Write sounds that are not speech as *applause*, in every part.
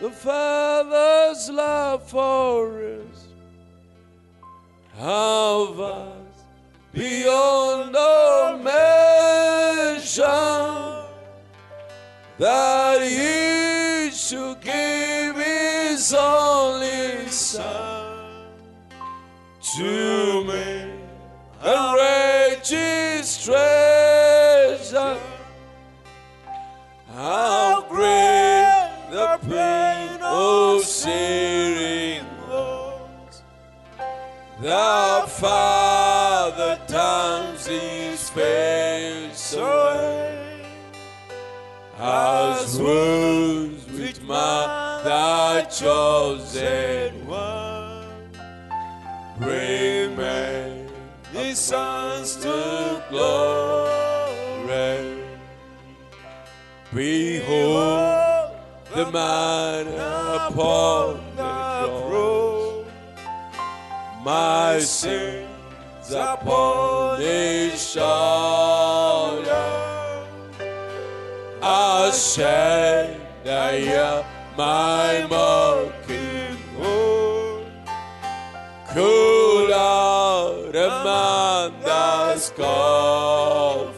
the Father's love for us. How vast beyond all measure that He should give His only Son to which mark the chosen one. Bring me His sons to glory. Behold the man upon the cross, my sins upon his shoulder. Ashamed I am my mocking wound, cool out among the scoffer.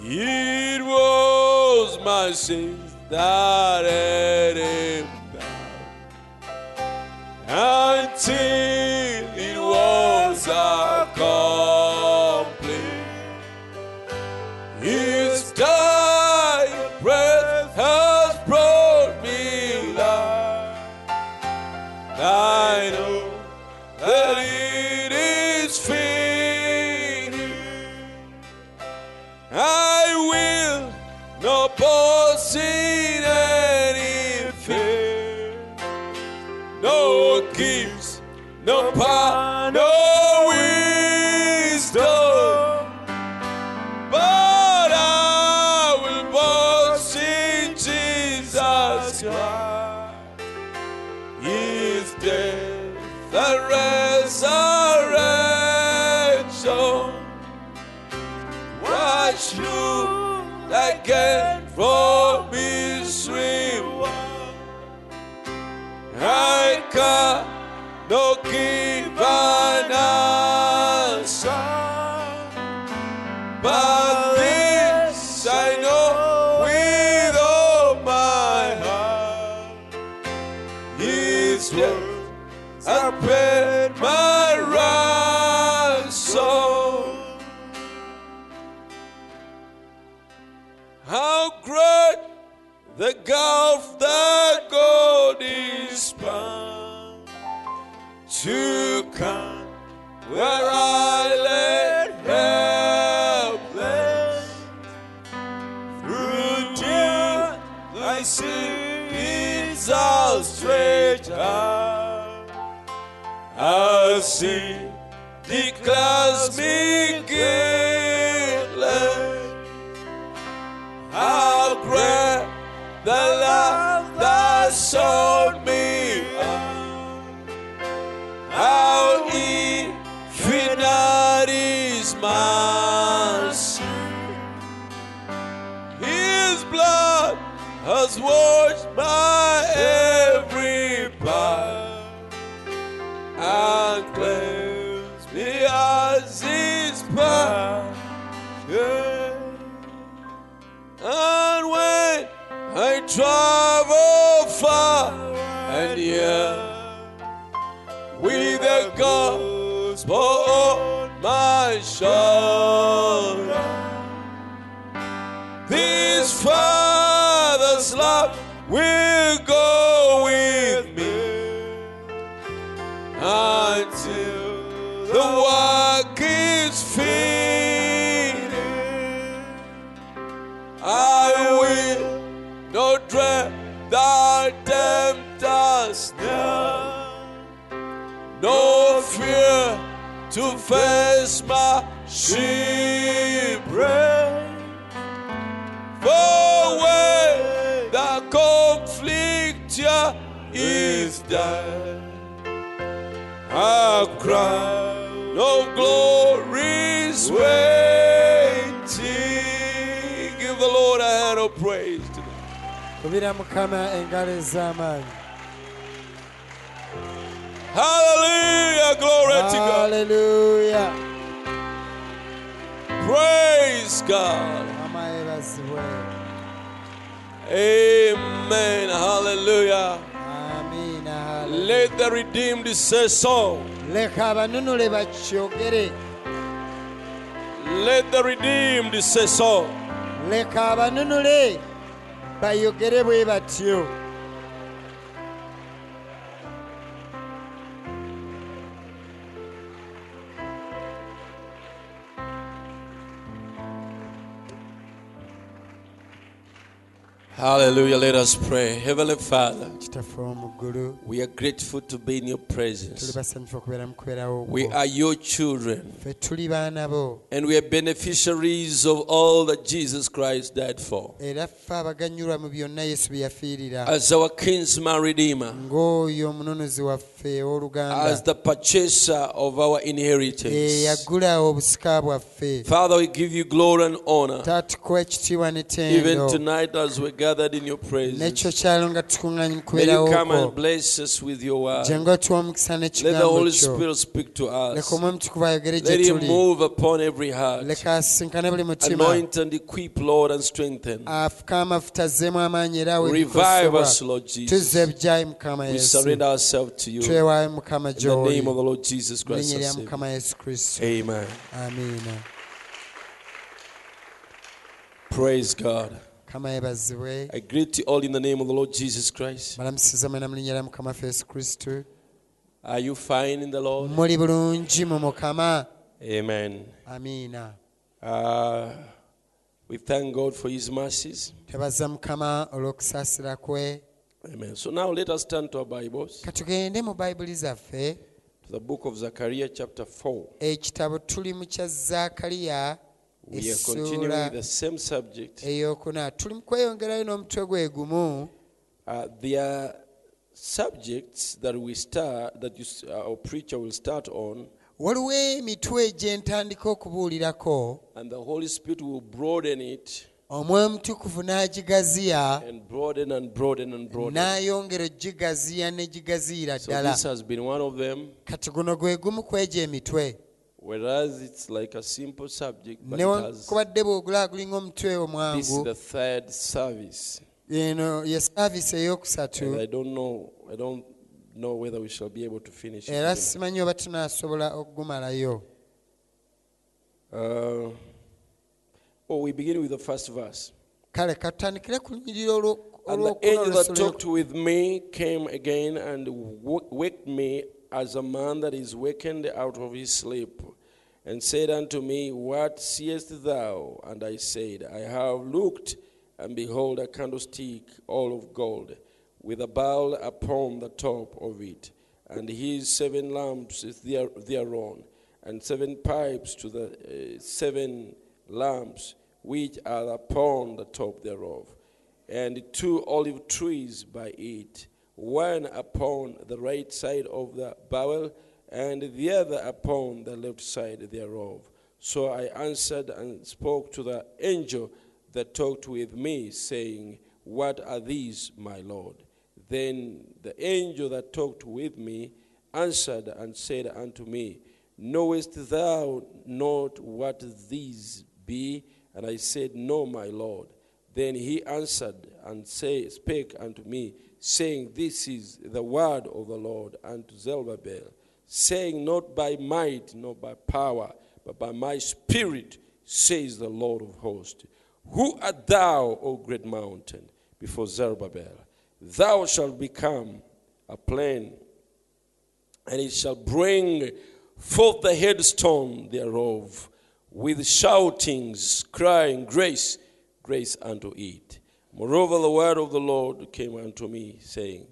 It was my sins that had him down. Until I see His outstretched arm. As He declares me guiltless. Washed face my shipwreck. For when the conflict is done, a crown of glory is waiting. Give the Lord a hand of praise today. Kubira mukama engalo ez'amaanyi Hallelujah. Glory to God. haleluya Praise God. Amen. Hallelujah. amiina haleluya. Let the redeemed say so. leka abanunule bakyogere Let the redeemed say so. Hallelujah. Let us pray. Heavenly Father, kitaffe omu ggulu we are grateful to be in your presence. basanyufu okubeera mu kubeerawo We are your children, ffe tuli baana bo and we are beneficiaries of all that Jesus Christ died for. era ffe abaganyulwa mu byonna yesu bye yafiirira As our kinsman redeemer, ng'oyo omununuzi waffe owooluganda as the purchaser of our inheritance. eyagula obusika bwaffe Father, we give you glory and honor. Even tonight, as we're gathered in your n'ekyo presence, kyalo nga tukuŋŋaanye mu may you kubeerawo come and bless us with your word. otuwa omukisa Let the n'ekigambo Holy kyo Spirit speak to leka us. mutukuvu ayogere gye Let Him tuli move upon every heart. leka asinkane buli mutima Anoint and equip, Lord, and strengthen. amafuta azzeemu amaanyi era awe Revive us, Lord tuzza Jesus. ebijjayi mukama We yesu surrender ourselves to you. In twewaayo mukama the gy'oli name of the Lord Jesus Christ. linnya lya mukama yesu kristo Amen. amiina Praise God. I greet you all in the name of the Lord Jesus Christ. balamusiza mwena mu linnya lya mukama ffe yesu kristo Are you fine in the Lord? muli bulungi mu mukama Amen. amiina Uh, we thank God for His mercies. twebaza mukama olw'okusaasira kwe Amen. So now let us turn to our Bibles, ka mu bayibuli zaffe to the book of Zechariah, chapter 4. ekitabo tuli mu kya zaakaliya We are continuing with the same subject. eyokuna tuli mu kweyongerayo n'omutwe gwe gumu. Uh, there are subjects that we start, that you, s- uh, our preacher will start on, waliwo emitwe gye ntandika okubuulirako. And the Holy Spirit will broaden it. Omwoyo omutukuvu n'agigaziya. And broaden and broaden and broaden. n'ayongera ogigaziya ne gigaziira So ddala. this has been one of them, kati guno gwe gumu emitwe whereas it's like a simple subject, but it has, newankubadde bw'ogula gulinga omutwe this is the third service. eno ye saaviisi ey'okusatu And I don't know, I don't know whether we shall be able to finish it. era simanyi oba tunaasobola okugumalayo Uh, oh, we begin with the first verse. kale ku olwo- And the olwokuna angel that talked with me came again and wo- waked me as a man that is wakened out of his sleep, and said unto me, What seest thou? And I said, I have looked, and behold, a candlestick all of gold, with a bowl upon the top of it, and his seven lamps thereon, and seven pipes to the uh, seven lamps which are upon the top thereof and two olive trees by it, one upon the right side of the bowl, and the other upon the left side thereof. So I answered and spoke to the angel that talked with me, saying, What are these, my Lord? Then the angel that talked with me answered and said unto me, Knowest thou not what these be? And I said, No, my Lord. Then he answered and say, spake unto me, saying, This is the word of the Lord unto Zerubbabel, saying, Not by might, nor by power, but by my spirit, says the Lord of hosts. Who art thou, O great mountain, before Zerubbabel? Thou shalt become a plain, and it shall bring forth the headstone thereof with shoutings, crying, Grace, grace unto it. Moreover, the word of the Lord came unto me, saying,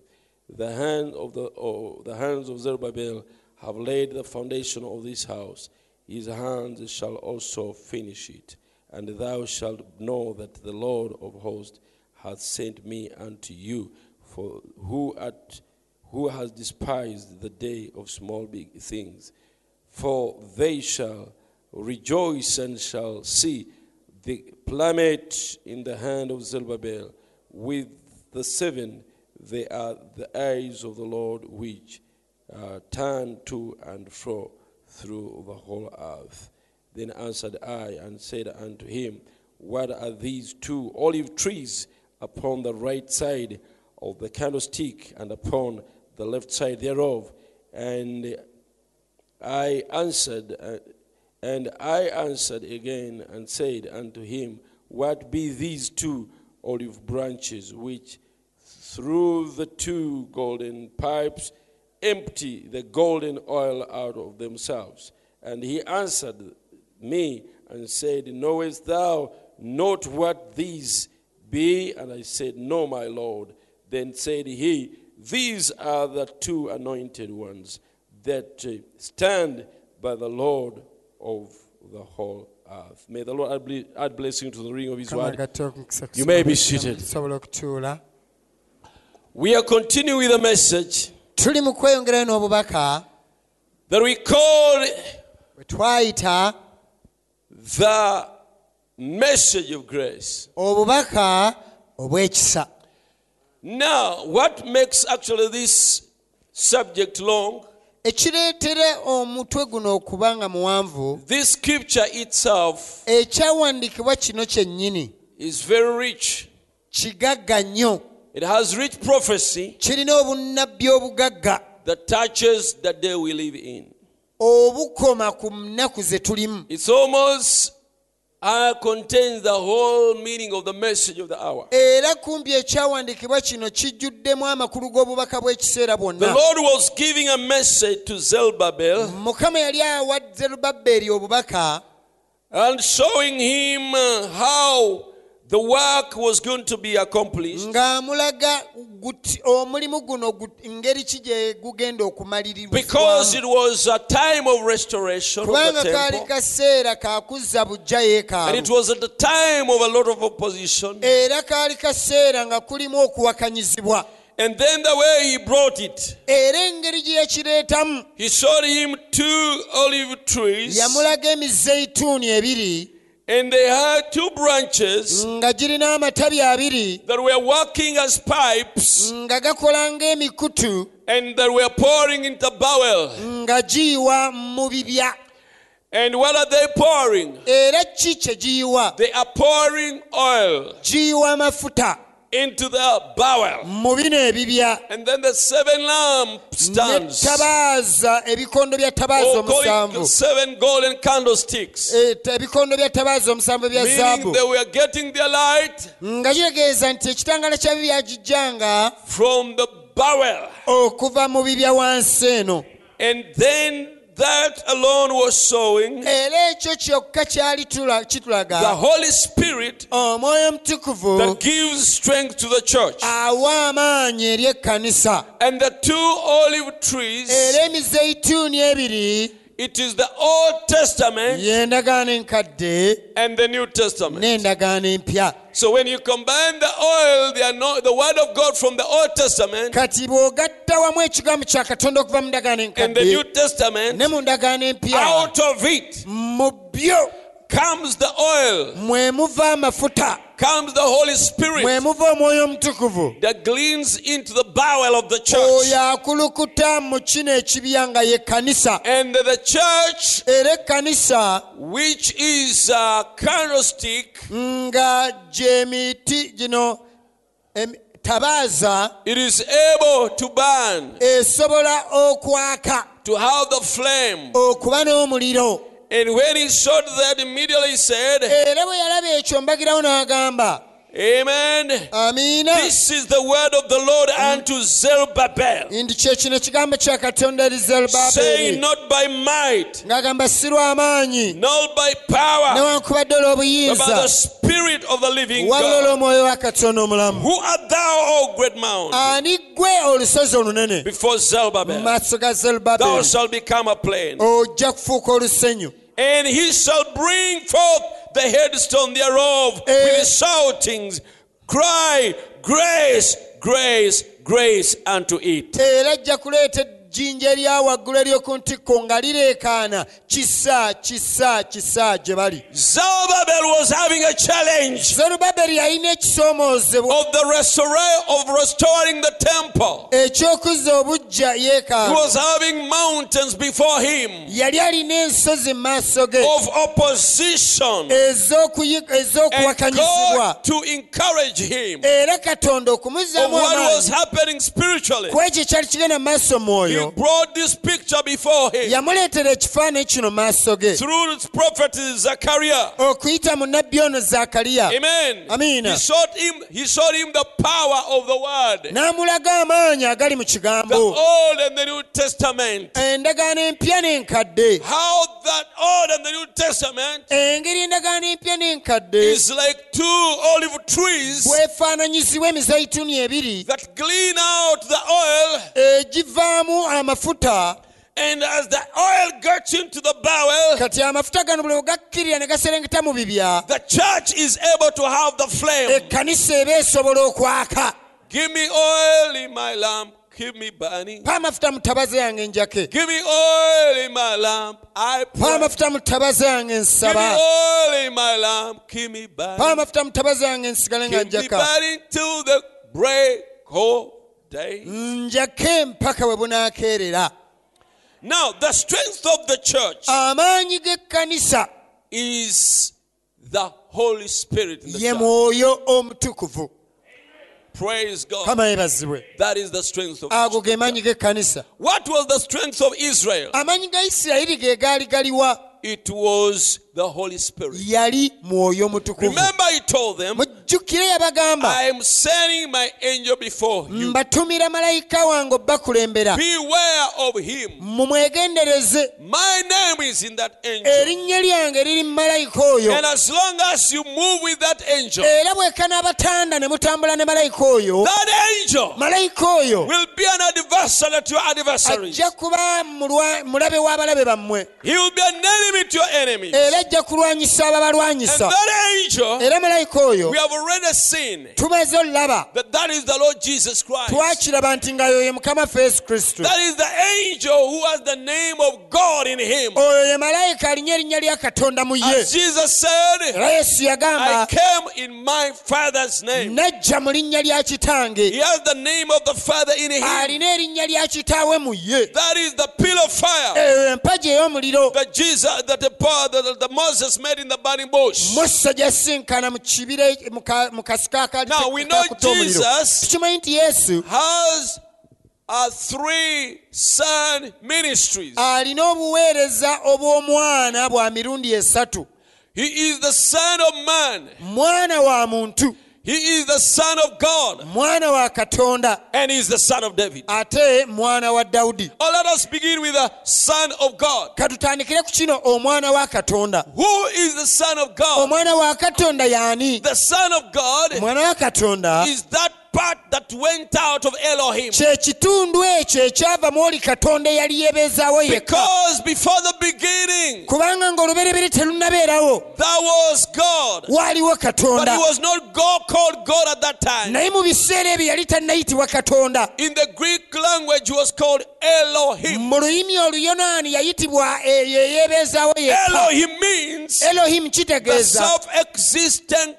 The hand of the oh, the hands of Zerubbabel have laid the foundation of this house. His hands shall also finish it. And thou shalt know that the Lord of hosts hath sent me unto you. For who art who has despised the day of small big things? For they shall rejoice and shall see the plummet in the hand of Zerubbabel with the seven, they are the eyes of the Lord which uh, turn to and fro through the whole earth. Then answered I and said unto him, What are these two olive trees upon the right side of the candlestick and upon the left side thereof? And I answered, uh, and I answered again and said unto him, What be these two olive branches which through the two golden pipes empty the golden oil out of themselves? And he answered me and said, Knowest thou not what these be? And I said, No, my Lord. Then said he, These are the two anointed ones that stand by the Lord of the whole earth. May the Lord add blessing to the reading of his word. You may be seated. We are continuing with a message tuli mu kweyongerayo n'obubaka that we call bwe twayita the message of grace. obubaka obw'ekisa Now, what makes actually this subject long? Ekireetera omutwe guno okuba nga muwanvu This scripture itself ekyawandiikibwa kino kyennyini is very rich. kigagga nnyo It has rich prophecy kirina obunnabbi obugagga that touches the day we live in. obukoma ku nnaku ze tulimu It's almost era kumpi ekyawandiikibwa kino kijjuddemu amakulu g'obubaka bw'ekiseera bwonna. Mukama yali awa zerubabberi obubaka and showing him how the work was going to be accomplished. ng'amulaga omulimu guno ngeri ki gye gugenda Because it was a time of restoration of kubanga the kaali temple. kaseera kakuzza bujja And it was at the time of a lot of opposition. era kaali kaseera nga kulimu okuwakanyizibwa And then the way he brought it, era engeri gye yakireetamu he showed him two olive trees, yamulaga emizeyituuni ebiri and they had two branches nga girina amatabi abiri that were working as pipes, nga gakola ng'emikutu and that were pouring into bowel. nga giyiwa mu bibya And what are they pouring? era ki kye giyiwa They are pouring oil into the bowel. mu bino ebibya And then the seven netabaaza ebikondo bya tabaaza oh, calling omusanvu. seven golden candlesticks, ebikondo bya tabaaza omusanvu bya meaning zaabu. they were getting their light nga kitegeeza nti ekitangaala kya bibya from the bowel. okuva mu bibya wansi eno. And then that alone was showing era ekyo kyokka kyali tula- the Holy Spirit that gives strength to the church. awa amaanyi eri ekkanisa And the two olive trees, era emizeyituuni ebiri it is the Old Testament y'endagaano enkadde and the New Testament. n'endagaano empya So when you combine the oil, the, ano- the word of God from the Old Testament kati bw'ogatta wamu ekigambo kya katonda okuva mu ndagaano and the New enkadde Testament, ne mu ndagaano empya out of it mu byo comes the oil, mwe muva amafuta comes the Holy mwe Spirit muva omwoyo omutukuvu that gleans into the bowel of the church. oyo akulukuta mu kino ekibya nga ye kkanisa And the church, era ekkanisa which is a candlestick, nga gyemiti gino tabaaza it is able to burn, esobola okwaka to have the flame. okuba n'omuliro And when he showed that, immediately he said, n'agamba Amen. amiina This is the word of the Lord unto Zerubbabel, nti kye kino ekigambo kya katonda eri saying, zerubabeeri Not by might, ng'agamba si not by power, newankubadde but by the Spirit of the living wabula God. olw'omwoyo wa katonda omulamu. Who art thou, O great mount? ani ggwe olusozi olunene? Before mu Zerubbabel, maaso ga thou shalt become a plain. ojja kufuuka olusenyu And he shall bring forth the headstone thereof Eh. with shoutings, cry, grace, grace, grace unto it. Era ajja ejjinja erya ery'oku ntikko nga lireekaana kisa kisa kisa gye bali Zerubbabel was having a challenge yalina of the of restoring the temple. eky'okuzza obujja He was having mountains before him yali alina ensozi mu maaso ge of opposition. ez'okuyi- And ez'okuwakanyizibwa to encourage him era katonda of okumuzzaamu what was amaanyi happening spiritually. ku ekyo ekyali kigenda mu maaso mwoyo brought this picture before him yamuleetera ekifaananyi kino maaso ge through his prophet Zechariah. okuyita mu nabbi ono zaakaliya Amen. Amina. He showed him, he showed him the power of the word. n'amulaga amaanyi agali mu The kigambo Old and the New Testament. endagaano empya n'enkadde How that Old and the New Testament engeri endagaano empya n'enkadde is like two olive trees bwefaananyizibwa emizayituuni ebiri that glean out the oil, egivaamu amafuta and as the oil gets into the barrel, kati amafuta gano buli wegakkirira ne gaserengeta mu bibya the church is able to have the flame. ekkanisa eba esobola okwaka Give me oil in my lamp, keep me burning. pa amafuta mu yange njake Give me oil in my lamp, I pa pray. amafuta yange Give me oil in my lamp, keep me pa burning. amafuta mu ttabaaza yange nsigale nga Keep me njaka burning till the break of day. njake mpaka bwe bunaakeerera Now, the strength of the church amaanyi g'ekkanisa is the Holy Spirit in the ye mwoyo omutukuvu Praise God. That is the strength of ago ge maanyi g'ekkanisa What was the strength of Israel? amaanyi ga isirayiri ge gaali galiwa It was the Holy Spirit. yali mwoyo mutukuvu Remember, he told them, mujjukire yabagamba I am sending my angel before you. mbatumira malayika wange obbakulembera Beware of him. mumwegendereze My name is in that angel. erinnya lyange liri mu malayika oyo And as long as you move with that angel, era bwekanabatanda ne mutambula ne malayika oyo that angel malayika oyo will be an adversary to your adversaries. ajja kuba mulabe w'abalabe bammwe He will be an enemy to your enemies. And era ajja kulwanyisa ababalwanyisa that angel, era malayika oyo we have already seen tumaze olaba that that is the Lord Jesus Christ. twakiraba nti nga yoyo mukama ffe yesu kristo That is the angel who has the name of God in him. oyo ye malayika alinnya erinnya lya katonda mu ye As Jesus said, era yesu I yagamba came in my Father's name. najja mu linnya lya kitange He has the name of the Father in him. alina erinnya lya kitaawe mu ye That is the pillar of fire eyo empagi ey'omuliro that Jesus, that the, that the Moses made in the burning bush. musa gyasinkana mu kibira mu ka- mu kasika akali Now we know Jesus has three son ministries. alina obuweereza obw'omwana bwa mirundi esatu He is the Son of Man. mwana wa muntu He is the Son of God. mwana wa katonda And he is the Son of David. ate mwana wa dawudi Oh, let us begin with the Son of God. katutandikire ku kino omwana wa katonda Who is the Son of God? omwana wa katonda y'ani The Son of God omwana wa katonda is that part that went out of Elohim. kye kitundu ekyo ekyava mu oli katonda eyali yeebeezaawo yekka Because before the beginning, kubanga ng'olubereberye that was God. waaliwo But katonda he was not God called God at that time. naye mu biseera ebyo yali tannayitibwa katonda In the Greek language, he was called Elohim. mu lulimi oluyonaani yayitibwa eyo eyeebeezaawo yekka Elohim means elohimu the kitegeeza self-existent,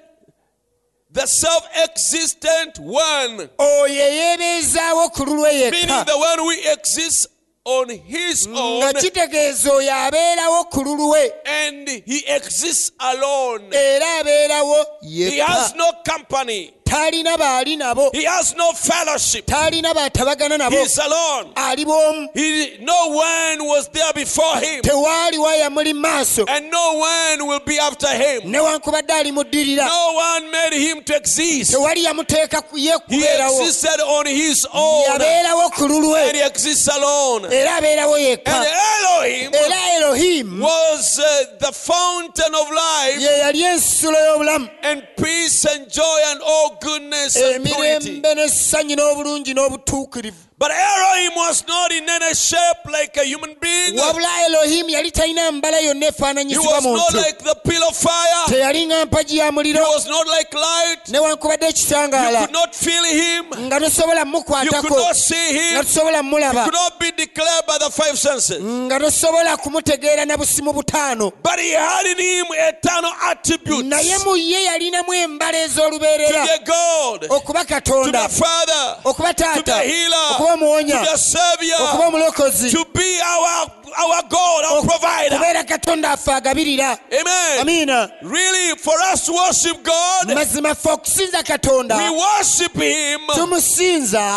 the self-existent one, oyo eyeebeezaawo ku lulwe meaning the one who exists on his nga own, kitegeeza oyo abeerawo ku lulwe and he exists alone. era abeerawo He has no company. Talina baali nabo. He has no fellowship. talina batabagana nabo. He's alone. ali bw'omu He, no one was there before him, maaso. And no one will be after him. newankubadde ali No one made him to exist. tewali yamuteeka ye He kubeerawo. existed on his own, yabeerawo ku and lulwe he exists alone. era abeerawo And yekka Elohim era elohimu was uh, the fountain of life ye yali ensulo y'obulamu. and peace and joy and all goodness and purity. Emirembe n'essanyu n'obulungi n'obutuukirivu But Elohim was not in any shape like a human being. wabula elohimu yali talina mbala yonna He efaananyizibwa was not muntu like the pill of fire. teyali nga mpagi ya He muliro was not like light. newankubadde You could not feel him. nga tosobola You could not see nga tosobola mulaba Could not be declared by the five senses. nga tosobola kumutegeera na busimu butaano But he had in him eternal attributes. naye mu ye yalinamu embala To ez'olubeerera okuba To katonda okuba taata healer. Okuba omuwonya To be savior. okuba omulokozi our, our God, our provider. kubeera katonda affe agabirira Amen. amiina Really, for us to worship God, we worship Him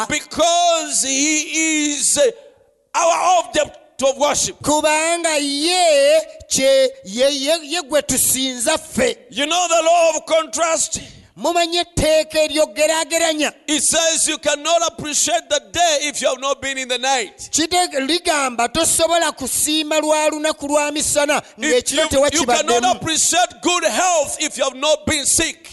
because He is our object of worship. kubanga ye kye ye, ye, ye gwe tusinza ffe You know the law of contrast? Mumanyi etteeka eryoggeraageranya It says you cannot appreciate the day if you have not been in the night. Ligamba tosobola kusiima lwa lunaku lwa misana ng'ekiro you, you cannot appreciate good health if you have not been sick.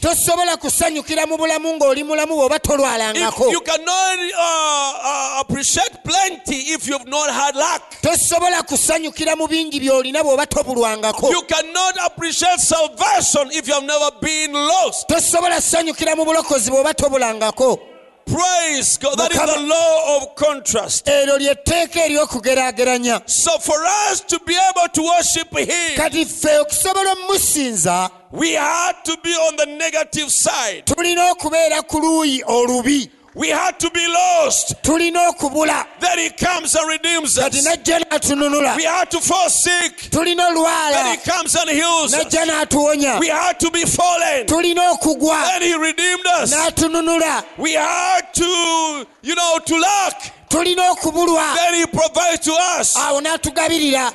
kusanyukira mu bulamu ng'oli mulamu bw'oba tolwalangako uh, uh, appreciate plenty if you have not had luck. tosobola kusanyukira mu bingi by'olina bw'oba tobulwangako You cannot appreciate salvation if have never tosobola mu bulokozi bw'oba tobulangako Praise God. That is the law of contrast. eryo lyetteeka ery'okugeraageranya So for us to be able to worship Him, kati ffe okusobola omusinza we had to be on the negative side. Tulina okubeera ku luuyi olubi We had to be lost. tulina okubula Then He comes and redeems kati us. najja n'atununula We had to fall sick. tulina Then He comes and heals us. najja n'atuwonya We had to be fallen. tulina okugwa Then He redeemed us. n'atununula We had to, you know, to lack. Tulina okubulwa Then He provides to us. awo n'atugabirira.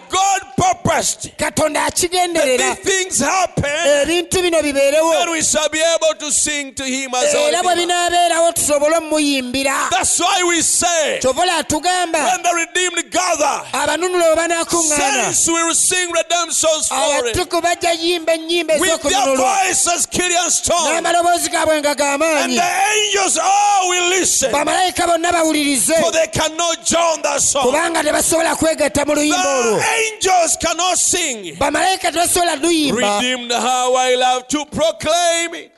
Katonda akigenderera. These things happen. ebintu bino bibeerewo. Then we shall be able to sing to Him as our era bwe binaabeerawo tusobole omuyimbira. That's why we say, kyobola atugamba when the redeemed gather, abanunula bwe banaakuŋŋaana will sing redemption story abatuku bajja yimba ennyimba ez'okununulwa voices, Killian Stone, n'amaloboozi gaabwe nga g'amaanyi. The angels oh, all will listen, bamalayika bonna bawulirize they cannot join that song. kubanga tebasobola kwegatta mu luyimba olwo angels cannot sing. bamalayika tebasobola luyimba Redeemed, how I love to proclaim it.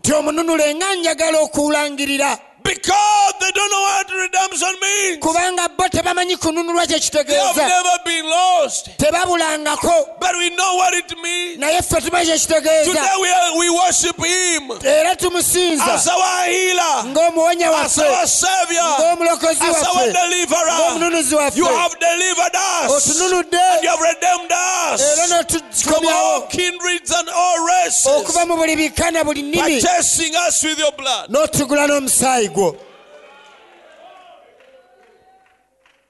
nti omununule nga njagala okuwulangirira Because they don't know what redemption means. kubanga bo tebamanyi kununulwa kye They have kitegeeza never been lost. tebabulangako. But we know what it means. naye ffe tumanyi kye kitegeeza. Today we, are, we worship Him. Era tumusinza. As our healer, ng'omuwonya as waffe. our Savior, ng'omulokozi as our waffe. deliverer. ng'omununuzi waffe. You have delivered us. otununudde. And you have redeemed era us from n'otukomyawo all kindreds and all races okuva mu buli bika na buli by nnimi chasing us with your blood. n'otugula n'omusaayi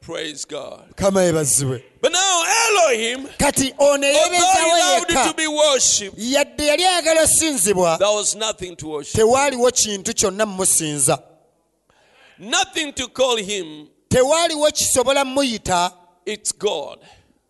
Praise God. But now Elohim, kati ono oh although he eyeebezawo loved yekka to be worshipped, yadde yali ayagala osinzibwa. There was nothing to worship, tewaaliwo kintu kyonna mumusinza nothing to call him. tewaaliwo kisobola muyita It's God.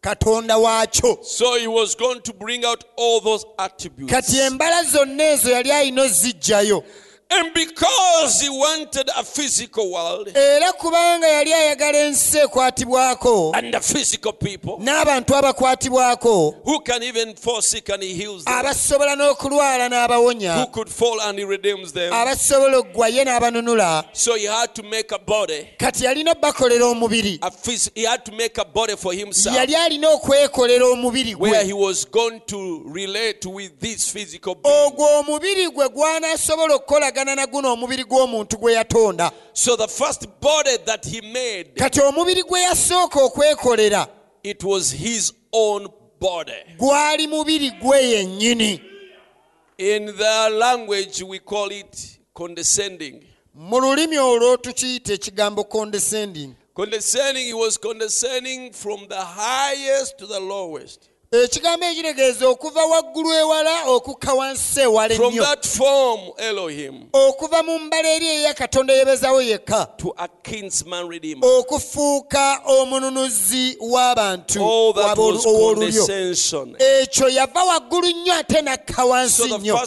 katonda waakyo. So he was going to bring out all those attributes. kati embala zonna ezo yali alina ozijjayo And because he wanted a physical world era kubanga yali ayagala ensi ekwatibwako and the physical people n'abantu abakwatibwako who can even fall sick and he heals them, abasobola n'okulwala n'abawonya who could fall and he redeems them. abasobola oggwa ye n'abanunula So he had to make a body. kati yalina obbakolera omubiri he had to make a body for himself yali alina okwekolera omubiri where gwe he was going to relate with this physical being. ogwo omubiri gwe gwanaasobola okukolagana omubiri gw'omuntu gwe yatonda So the first body that he made, kati omubiri gwe yasooka okwekolera it was his own body. gwali mubiri gwe yennyini In the language, we call it condescending. mu lulimi olwo tukiyita ekigambo condescending Condescending, he was condescending from the highest to the lowest. Ekigambo ekitegeeza okuva waggulu ewala okukka wansi ewala From ennyo. that form, Elohim, okuva mu mbala eri eya katonda yeebezawo yekka. okufuuka omununuzi w'abantu was ow'olulyo condescension. ekyo yava waggulu nnyo ate n'akka wansi the nnyo.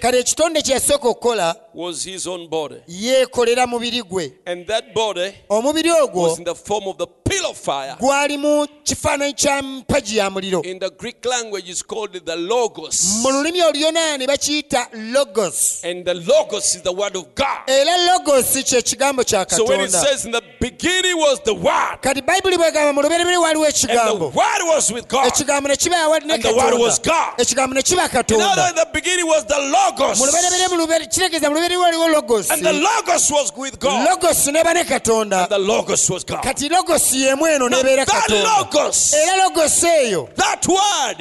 kale ekitonde kye yasooka okukola was his own body. yeekolera mubiri gwe. And that body omubiri ogwo the of fire. gwali mu kifaananyi kya mpagi ya muliro In the Greek language, it's called the Logos. mu lulimi oluyonaani bakiyita logos And the Logos is the word of God. era logos kye kigambo kya So when it katonda says in the beginning was the Word, kati bayibuli bwegamba mu lubereberye waliwo and the ekigambo Word was with God. ekigambo ne kiba ne And the word was katonda God. ekigambo ne kiba In other katonda in the beginning was the Logos. mu lubereberye mu lubere- kitegeeza mu lubereberye waliwo logos And the Logos was with God. logos ne katonda The Logos was God. kati logos y'emu eno nebeera that katonda Logos, era logos eyo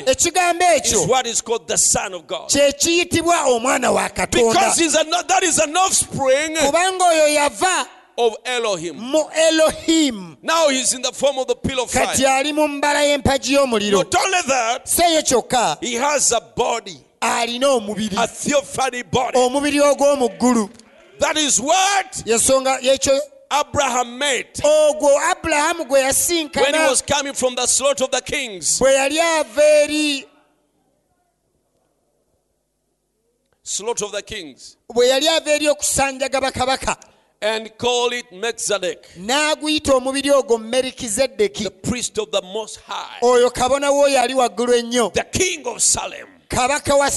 ekigambo is ekyo what is called the Son of God. kye kiyitibwa omwana wa katonda Because that is an offspring kubanga oyo yava of Elohim. mu elohimu Now he's in the form of the pillar of kati fire. ali mu mbala y'empagi y'omuliro Not only that, kyokka he has a body, alina omubiri a theophany body. omubiri ogw'omu ggulu That is what yensonga yekyo Abraham made ogwo abulahamu gwe when he was coming from the slaughter of the kings. bwe yali ava eri Slaughter of the kings. bwe yali ava eri okusanjaga bakabaka And call it Melchizedek, n'aguyita omubiri ogwo merikizedeki the priest of the Most High, oyo kabona w'oyo ali waggulu ennyo. The king of Salem, kabaka wa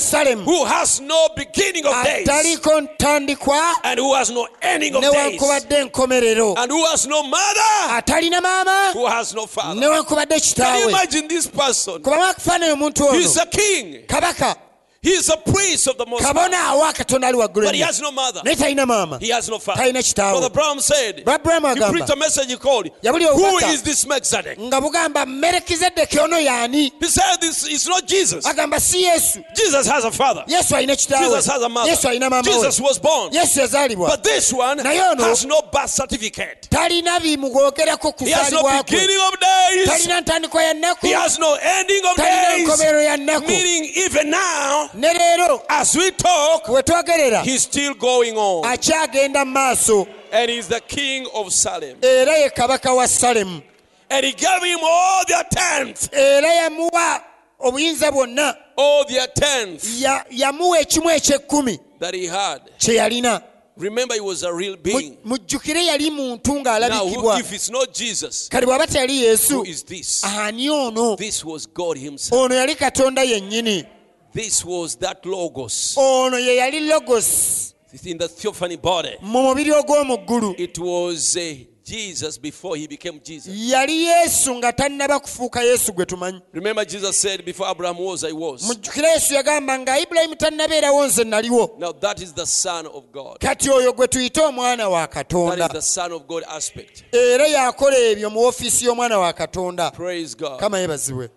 who has no beginning of days. Ataliko ntandikwa and who has no ending of days, newankubadde enkomerero and who has no mother, atalina maama. Who has no father. newankubadde kitaawe. Imagine this person? kuba mwakufaananyi omuntu He's ono. a king, is a priest of the Most kabona awa katonda ali waggulu but he has no mother, naye talina maama he has no father. talina kitaawe Brother Branham said, Abraham he preached a message he called, Yabuli Who this Melchizedek? nga bugamba merikizedeki ono yaani? He said, This is not Jesus. agamba si yesu. Jesus has a father, yesu alina Jesus has a kitaawe mother, yesu alina maama we Jesus was born. yazaalibwa But this one Naye ono- has no birth certificate. talina bimugwogerako He has no kuzaalibwa kwe beginning of days. ntandikwa ya nnaku. He has no ending of talina days. ya nnaku. Meaning, even now, ne leero as we talk, we twogerera he's still going on. akyagenda mu maaso And he's the king of Salem. era ye kabaka wa salemu And he gave him all their tenth. era yamuwa obuyinza bwonna All tenth Ya- yamuwa ekimu ekyekkumi that he had. kye yalina Remember, he was a real being. mujjukire yali muntu Now, ng'alabikibwa if it's not Jesus, kale bw'aba teyali yesu this? ani ono This was God Himself. ono yali katonda yennyini This was that Logos ono ye yali logos in the theophany body. mu mubiri ogw'omu ggulu It was uh, Jesus before he became Jesus. yali yesu nga tannaba kufuuka yesu gwe tumanyi Remember, Jesus said, Before Abraham was, I was. mujjukire yesu yagamba nga ibulayimu tannabeerawo nze naliwo Now, that is the Son of God. kati oyo gwe omwana wa katonda is the Son of God aspect. era yakola ebyo mu ofiisi y'omwana wa katonda Praise God. kama yebazibwe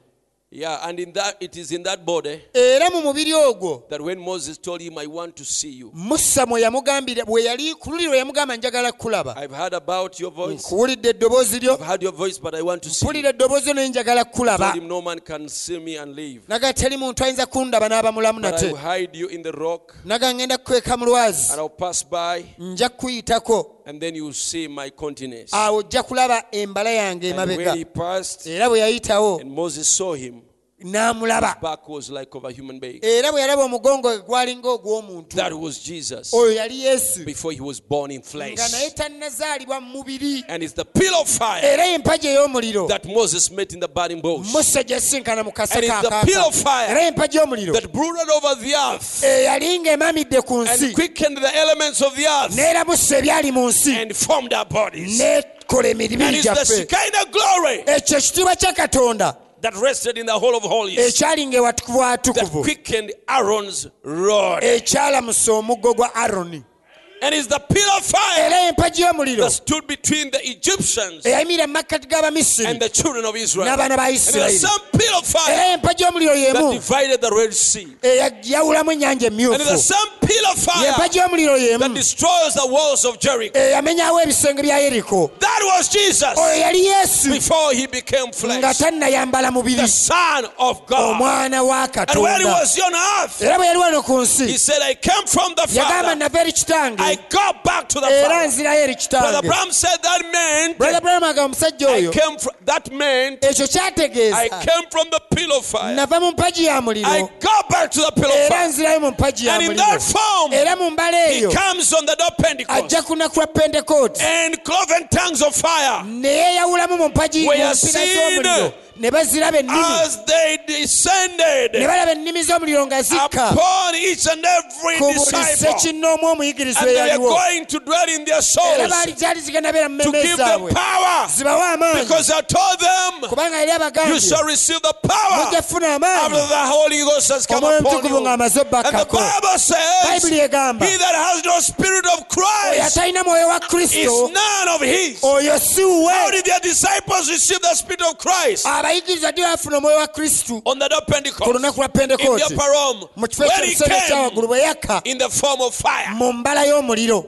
Yeah, and in that it is in that body eh, era mu mubiri ogwo that when Moses told him, I want to see you, musa mwe yamugambira bwe yali ku luli yamugamba njagala kukulaba I've heard about your voice. nkuwulidde eddoboozi lyo. I've heard your voice, but I want to see you. mpulira eddoboozi lyo naye njagala told him, No man can see me and live. naga teri muntu ayinza kundaba n'aba mulamu But I will hide you in the rock, naga ngenda kukweka mu lwazi. and I'll pass by, nja and then you'll see my countenance. awo ojja kulaba embala yange And emabega when he passed, era bwe yayitawo and Moses saw him, n'amulaba was like of human being. era bwe yalaba omugongo gwe gwalinga ogw'omuntu That was Jesus. Oyo yali yesu. Before he was born in flesh. nga naye tannazaalibwa mu mubiri. And it's the pillar of fire era empagi ey'omuliro. that Moses met in the burning bush. Musa gyesinkana mu kasa And it's the pillar of fire era empagi y'omuliro. that brooded over the earth. Eyali ng'emamidde ku nsi. and quickened the elements of the earth. N'eramusa ebyali mu nsi. And formed our bodies. n'ekola And emibiri it's the gyaffe. Glory. Ekyo ekitiibwa kya katonda that rested in the whole of holies ekyali ng'ewatukuvu that quickened Aaron's rod. ekyalamusa omuggo gwa aroni And is the pillar of fire era empagi y'omuliro that stood between the Egyptians eyayimirira mu makkati g'abamisiri and the children of Israel. n'abaana ba And the isirayiri same pillar of fire empagi y'omuliro that y'emu divided the Red Sea. Eh, ennyanja And the emyufu same pillar of fire y'omuliro that y'emu destroys the walls of Jericho. Eh, eyamenyawo ebisenge bya yeriko That was Jesus oyo yali yesu before he became nga flesh. tannayambala The Son of God. omwana wa And when he katonda was on earth, era bwe yali wano ku he nsi said, I came from the yagamba Father. nava eri kitange I go back to the era Father. nzirayo eri Brother kitange Branham said that meant brother branham agamba omusajja I oyo came from that meant ekyo I kyategeeza came from the pillow fire. nava mu mpagi ya I muliro go back to the pillow era fire. nzirayo mu mpagi ya And in muliro that form, era mu mbala he eyo comes on the day of Pentecost. ajja kunaku lwa pentekooti And cloven tongues of fire ne yeeyawulamu mu mpagi We mu are mpira z'omuliro ne baziraba ennimi as they descended balaba ennimi z'omuliro nga zikka. upon each and every ku buli disciple. sekinnoomu omuyigiriza And they were eyaliwo going to dwell in their era souls baali gyali zigenda beera mu to give them zaabwe. power. zibawe amaanyi. Because I told them, kubanga yali you abagambye shall receive the power mujja kufuna after amaanyi the Holy Ghost has come omwoyo upon omutukuvu you. ng'amaze And the obbakkako Bible says, bayibuli egamba He that has no spirit of oyo Christ atalina mwoyo wa is kristo of oyo si wuwe did their disciples receive the spirit of Christ? abayigiriza ddi bafuna omwoyo wa kristo On the day ku lunaku lwa In the pentekooti upper room. mu kifo ekyomusolo ekyawaggulu bwe yakka form of fire. mu mbala y'omuliro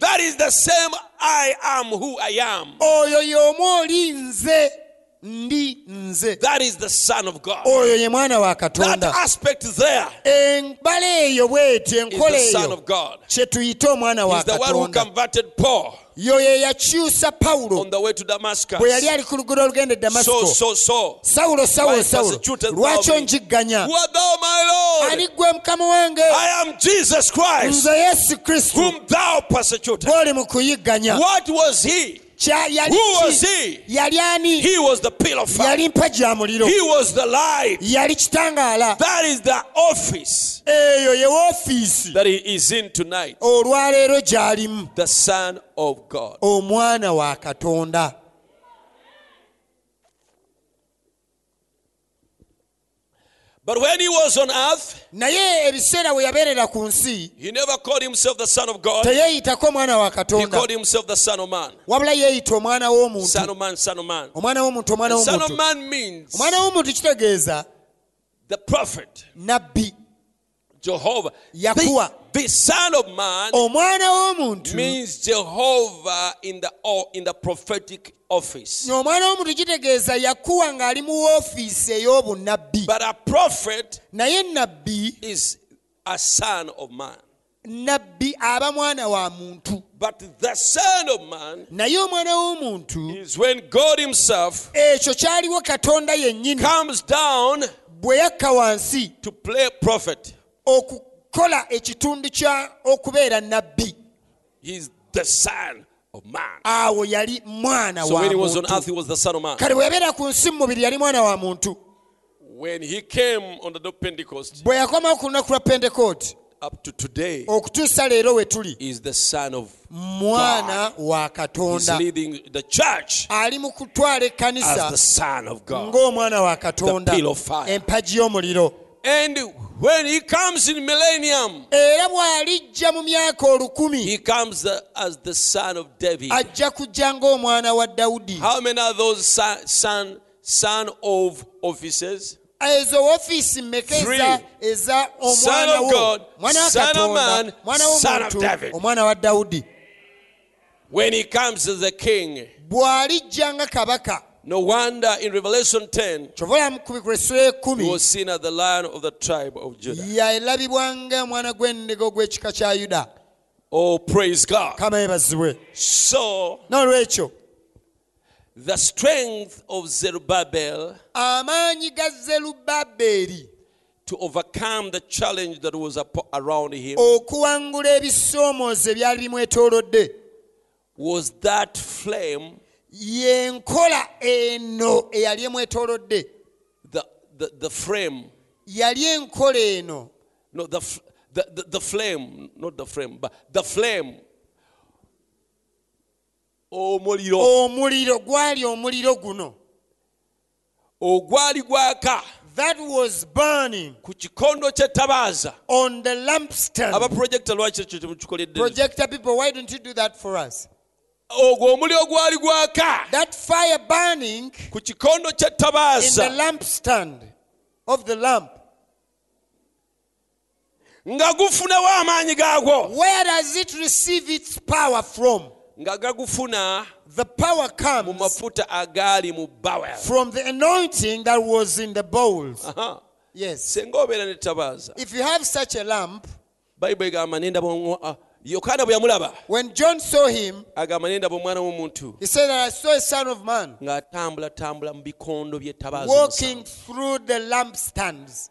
That is the same I am who I am. oyo y'omu oli nze ndi nze That is the Son of God. oyo ye mwana wa That katonda aspect there embala eyo bw'eti is enkola the Son eyo of God. kye tuyite omwana wa the one who katonda converted Paul yo ye yakyusa pawulo on the way to Damascus. bwe yali ali ku luguudo olugenda e So, damasiko so, so. sawulo sawulo sawulo lwaki onjigganya Who art thou, my Lord? ani gwe mukama wange I am Jesus Christ, nze yesu kristo whom thou persecutest. gw'oli mu kuyigganya What was he? Kya- yali Who was he? yali ani He was the pillar of fire. yali He was the light. yali kitangaala That is the office eyo ye woofiisi that he is in tonight. olwaleero gy'alimu The Son of God. omwana wa katonda But when he was on earth, naye ebiseera bwe yabeerera ku nsi he never called himself the Son of God. teyeeyitako omwana wa He katonda called himself the Son of Man. wabula yeeyita omwana w'omuntu Son of Man, Son of Man. omwana w'omuntu omwana Son of w'omuntu Man means omwana w'omuntu kitegeeza the prophet, Jehovah. Yakuwa. The, Son of Man omwana w'omuntu means Jehovah in the in the prophetic office. omwana w'omuntu kitegeeza yakuwa ng'ali mu woofiisi ey'obunnabbi But a prophet naye nabbi is a son of man. nabbi aba mwana wa muntu But the Son of Man naye omwana w'omuntu is when God Himself ekyo kyaliwo katonda yennyini comes down bwe yakka wansi to play prophet. Okukola ekitundu kya okubeera nabbi the Son of awo yali mwana So wa when he was on earth, he was the Son of Man. kale bwe ku nsi mu mubiri yali mwana wa muntu. When he came on the day of Pentecost bwe yakomawo ku lunaku lwa pentekooti up to today, okutuusa leero we tuli is the Son of mwana wa katonda. Leading the church ali mu kutwala as the ekkanisa Son of God. ng'omwana wa katonda. The pillar of fire. empagi y'omuliro when he comes in millennium, era bw'alijja mu myaka olukumi he comes as the son of David. ajja kujja ng'omwana wa dawudi How many are those son, son, son of officers? ezo woofiisi mmeka eza- Three. eza Son omwana of wo God, mwana wa son of katonda mwana son of w'omuntu David. omwana wa dawudi When he comes as a king, bw'alijja nga kabaka no wonder in Revelation 10, kyovola ku bikulesula he was seen as the lion of the tribe of Judah. yalabibwa nga mwana gw'endiga ogw'ekika kya yuda. Oh, praise God. So, the strength of Zerubbabel to overcome the challenge that was around him okuwangula ebisoomoozo ebyali bimwetoolodde. was that flame, y'enkola eno eyali emwetoolodde. The, frame, yali enkola eno. No, the, the, the, the flame, not the frame, but the flame. omuliro. Omuliro gwali omuliro guno. Ogwali gwaka. That was burning ku kikondo ky'ettabaaza on the lampstand. abaprojekita lwaki ekyo temukikoledde Projector people, why don't you do that for us? Ogwo omuliro gwali gwaka That fire burning ku kikondo in the lampstand of the lamp. nga gufunawo amaanyi gaagwo Where does it receive its power from? nga gagufuna The power mu comes mafuta agaali mu bawel from the anointing that was in the bowls. Yes. obeera n'ettabaaza If you have such a lamp, bayibuli egamba nendaba ah. omwa- yokaana bwe yamulaba when John saw him, agamba nendaba omwana w'omuntu. he said that I saw a son of man ng'atambulatambula mu bikondo by'ettabaaza walking through the lampstands.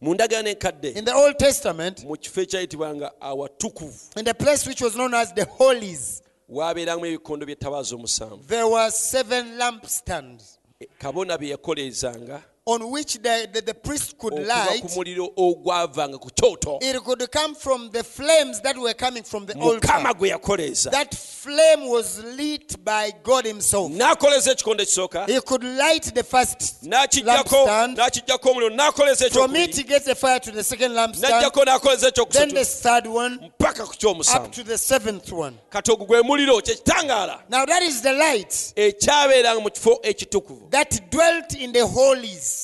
mu ndagaano enkadde In the Old Testament, mu kifo ekyayitibwanga awatukuvu in the place which was known as holies, ebikondo by'ettabaaza omusanvu. there were seven lampstands. Kabona bye yakoleezanga on which the, the, the priest could light. ku muliro ogwavanga ku kyoto It could come from the flames that were coming from the altar. That flame was lit by God Himself. He could light the first lampstand. n'akiggyako omuliro n'akoleeza From it, he gets the fire to the second lampstand. Then the third one, up to the seventh one. kati ogwo gwe muliro kyekitangaala Now that is the light ekyabeeranga mu kifo ekitukuvu that dwelt in the holies.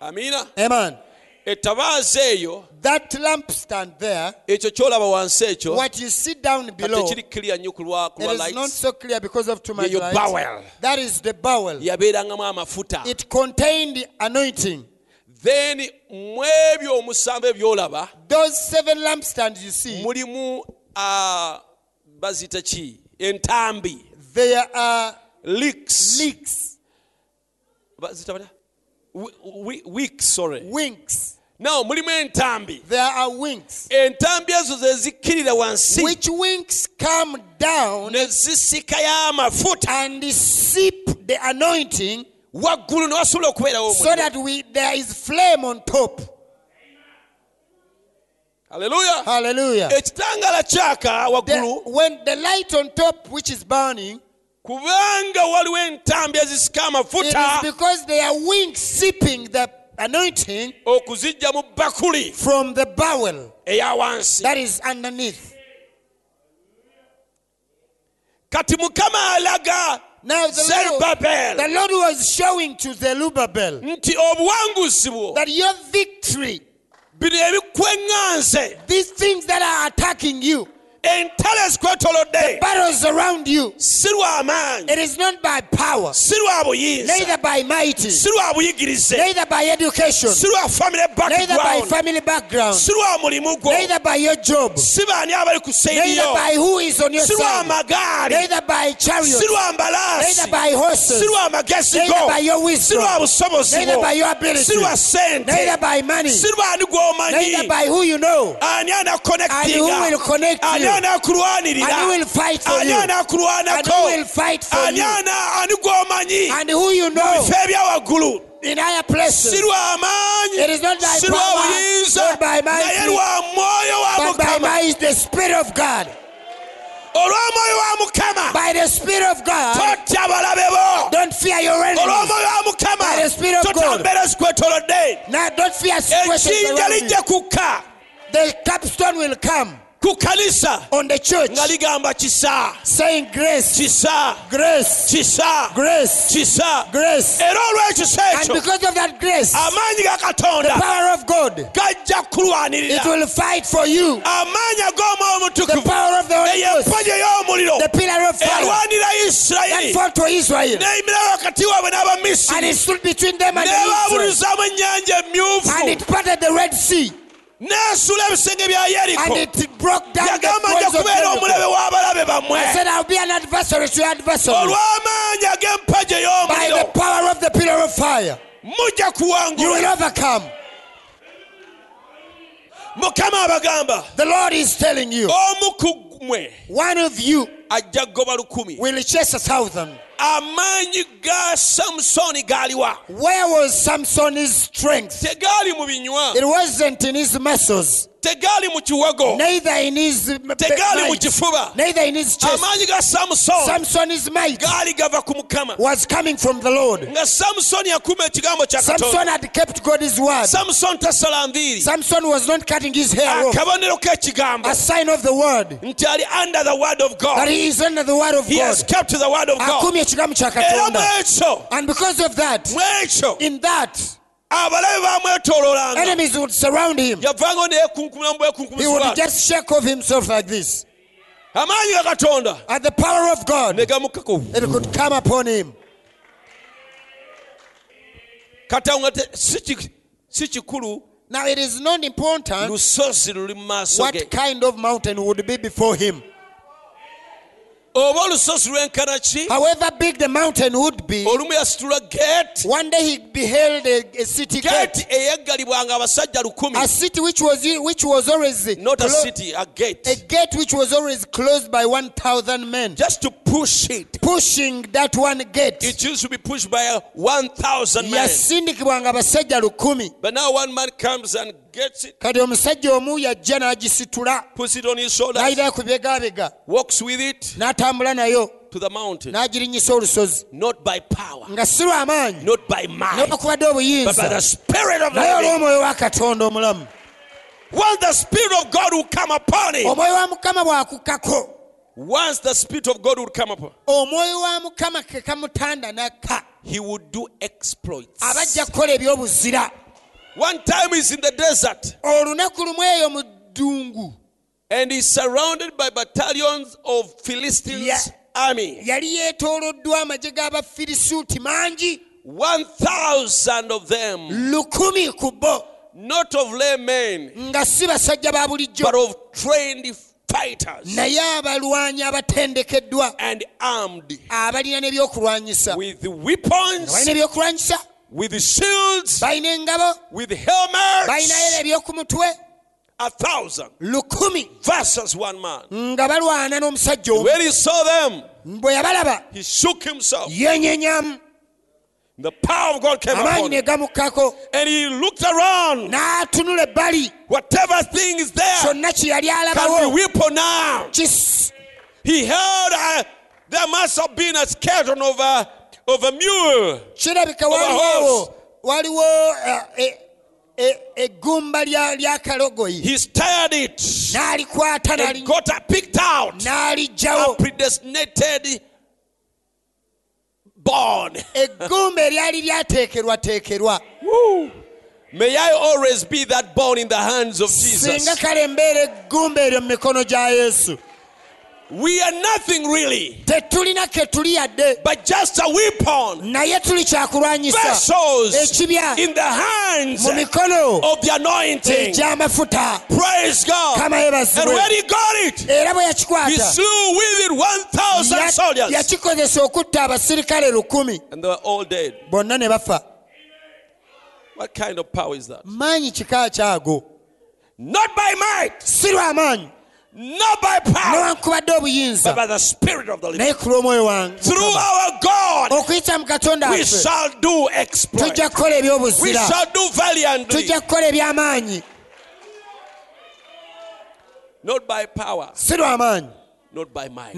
Amiina Amen. ettabaaza eyo That lampstand there, ekyo kyolaba wansi ekyo what you see down below, tekiri kiriya nnyo ku lwa ku lwa is not so clear because of too much light. bawel That is the bowel. yabeerangamu amafuta It contained the anointing. then mu ebyo omusanvu ebyolaba Those seven lampstands you see, mulimu ah, bazita ki entambi there are leaks leaks, bazita batya? Weeks sorry wings. no mulimu entambi There are wings. entambi ezo ze zikkirira wansi Which wings come down ne zisikayo amafuta and sip the anointing waggulu ne wasobola okubeerawo so that we there is flame on top. Hallelujah. Hallelujah. The- when the light on top, which is burning, kubanga waliwo entambi ezisika amafuta because they are wings sipping the anointing okuzijja mu bakuli from the bowel eya wansi. that is underneath. kati mukama alaga Now the Lord, the Lord was showing to Zerubbabel that your victory, these things that are attacking you, entalo ezikwetolodde battles around you, si lwa maanyi it is not by power, si lwa buyinza neither by mighty, si lwa buyigirize. neither by education, si lwa family neither by family background, si lwa mulimu gwo. neither by your job, si baani abali ku neither by who is on your si lwa side, neither by si chariots, lwa mbalaasi neither by horses, si lwa magezi neither by your si wisdom, lwa busobozi neither by your ability, si lwa sente. neither by money, si lwani gw'omanyi neither by who you know, ani and who will connect you, and anakulwanirira will fight for ani you, and who will fight for ani you, gw'omanyi and who you know. In higher places, It is not by si power, not by lwa but by mukama. my, the Spirit of God. olw'omwoyo wa mukama. By the Spirit of God, totya balabe bo. Don't fear olw'omwoyo wa mukama. By the Spirit of God. zikwetolodde Now, don't fear situations ejjinja around you. lijja kukka The capstone will come ku kanisa on the church. Nga ligamba kisa. Saying grace, kisa. Grace, kisa. Grace, kisa. Grace. era olw'ekisa And because of that grace, amaanyi ga katonda The power of God, gajja kulwanirira it will fight for you. amaanyi ag'omwoyo The power of the Holy Ghost, empagi ey'omuliro the pillar of fire erwanira that isirayiri fought for Israel. n'eyimira wakati waabwe And n'abamisiri it stood between them and Israel. n'ebaabulizaamu ennyanja And it parted the Red Sea. N'esula ebisenge bya And yeriko it broke down the yagamba nja kubeera omulabe w'abalabe bammwe. I said, I'll be an adversary to your adversary. olw'amaanyi ag'empagi By ey'omuliro the power of the pillar of fire, mujja you will kuwangula overcome. mukama abagamba The Lord is telling you, omu ku mmwe one of you ajja kugoba lukumi. will chase a thousand, amaanyi ga samusoni gaaliwa Where was Samson's strength? tegaali mu binywa. It wasn't in his muscles, tegaali mu kiwago. Neither in his m- tegaali mu kifuba. Neither in his chest. amaanyi ga samusoni Samson's might gaali gava ku mukama. was coming from the Lord. nga samusoni yakuuma ekigambo kya Samson had kept God's word. samusoni tasala nviiri Samson was not cutting his hair akabonero k'ekigambo A sign of the word. Nti ali under the word of god. He is under the word of he has kept the word of god Akumye ekigambo kya Katonda. And because of that, in that, abalabe enemies would surround him. yavangayo neyekunkumula mu He would just shake off himself like this. amaanyi ga katonda And the power of God, ne it could come upon him. katonda si kikulu Now, it is not important lusozi luli mu maaso ge what kind of mountain would be before him. Oba olusozi lwenkana ki? However big the mountain would be, olumu yasitula geeti one day he beheld a, a city gate. geeti eyaggalibwanga abasajja lukumi. A city which was which was always not a city a gate. a gate which was always closed by 1,000 men, just to push it. Pushing that one gate. it used to be pushed by 1000 men. Yasindikibwanga abasajja lukumi. But now one man comes and kati omusajja omu yajja n'agisitula puts it on his shoulders. ku bibegabega walks with it n'atambula nayo to the mountain. n'agirinyisa olusozi. Not by power nga si lw'amaanyi not by might but by the spirit of the naye olw'omwoyo wa katonda omulamu. Once the spirit of god will come upon him omwoyo wa mukama bw'akukkako once the spirit of god will come upon omwoyo wa mukama ke kamutanda n'akka he would do exploits aba ajja kukola ebyobuzira one time he's in the desert. Olunaku lumu eyo mu ddungu. And he's surrounded by battalions of philistines Yeah. army. yali yeetooloddwa amagye g'abafirisuuti mangi. 1000 of them. Lukumi ku bo. Not of laymen nga si basajja ba bulijjo. but of trained fighters. Naye abalwanyi abatendekeddwa. And armed abalina n'ebyokulwanyisa. with balina weapons ebyokulwanyisa with shields balina engabo with helmets. mutwe a thousand lukumi. versus one man. Nga balwana n'omusajja omu. When he saw them bwe yabalaba he shook himself. yenyenyamu the power of god came upon him. and he looked around. Whatever thing is there kyonna kye yali can be weapon now. He held uh, there must have been a skeleton a, of a mule kirabika waliwo horse. waliwo eh, eh, eh, eggumba lya lya kalogoyi he stirred it n'alikwata and n'ali- got it picked out n'aliggyawo a predestinated born. eggumba eryali lyateekerwateekerwa. May I always be that born in the hands of Jesus. We are nothing really, tetulina ke tuli yadde but just a weapon, naye tuli kyakulwanyisa vessels ekibya in the hands mu mikono of the anointing. egy'amafuta Praise God. kama And when he got it, era bwe he slew with it 1,000 soldiers. yakikozesa okutta abasirikale lukumi And they were all dead. bonna ne bafa What kind of power is that? maanyi kika kyago Not by might, si lw'amaanyi not by power, but by the Spirit of the living. naye ku lw'omwoyo wange Through our God, okuyita mu katonda we shall do exploits. We shall do valiantly, not by power, not by might,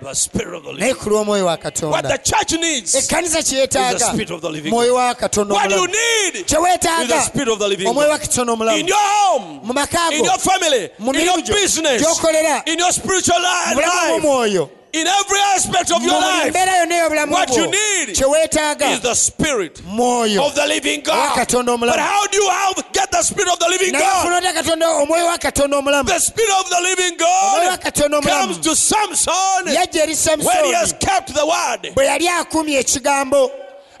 newankubadde obuyinza but the Spirit of the naye ku lw'omwoyo wa katonda. The church needs is ekkanisa kyeyetaaga Spirit of the living. mwoyo wa katonda What you need kyeweetaaga the Spirit of the living. omwoyo wa katonda In omulamu your home, mu maka in go your family, mu in your mirimu gyo. gy'okolera. in your spiritual mu bulamu life, bw'omwoyo in every aspect of your life, mbeera yonna ey'obulamu What you need is the Spirit mwoyo of the living God. Wa Katonda omulamu. But how do you have, get the Spirit of the living God? ofuna ota katonda omwoyo wa katonda omulamu The Spirit of the living God comes to Samson when he has kept the word.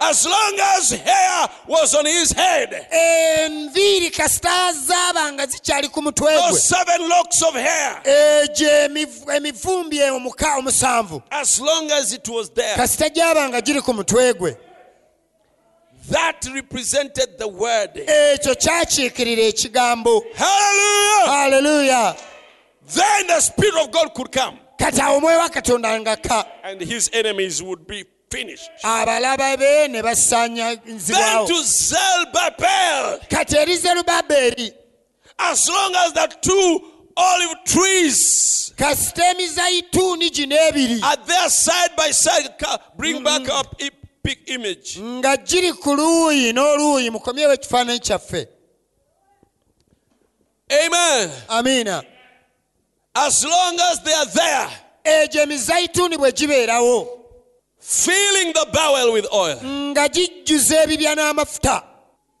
Bwe yali akumye ekigambo As long as hair was on his head, enviiri kasita zaabanga zikyali ku mutwe gwe those seven locks of hair, egyo emivumbi omuka omusanvu as long as it was there, kasita gyabanga giri ku mutwe gwe that represented the word. ekyo kyakiikirira ekigambo Hallelujah! haleluya Then the Spirit of God could come. kati awo omwoyo wa katonda nga and his enemies would be. Abalaba be ne basaanyizibwawo to Zerubbabel, kati eri zerubabeeri as long as the two olive trees kasita emizayituuni gino ebiri. are there side by side, bring mm. back up a big image. nga giri ku luuyi n'oluuyi mukomyewo ekifaananyi kyaffe. Amen. amiina As long as they are there, egyo emizayituuni bwe gibeerawo filling the barrel with oil. nga gijjuza ebibya n'amafuta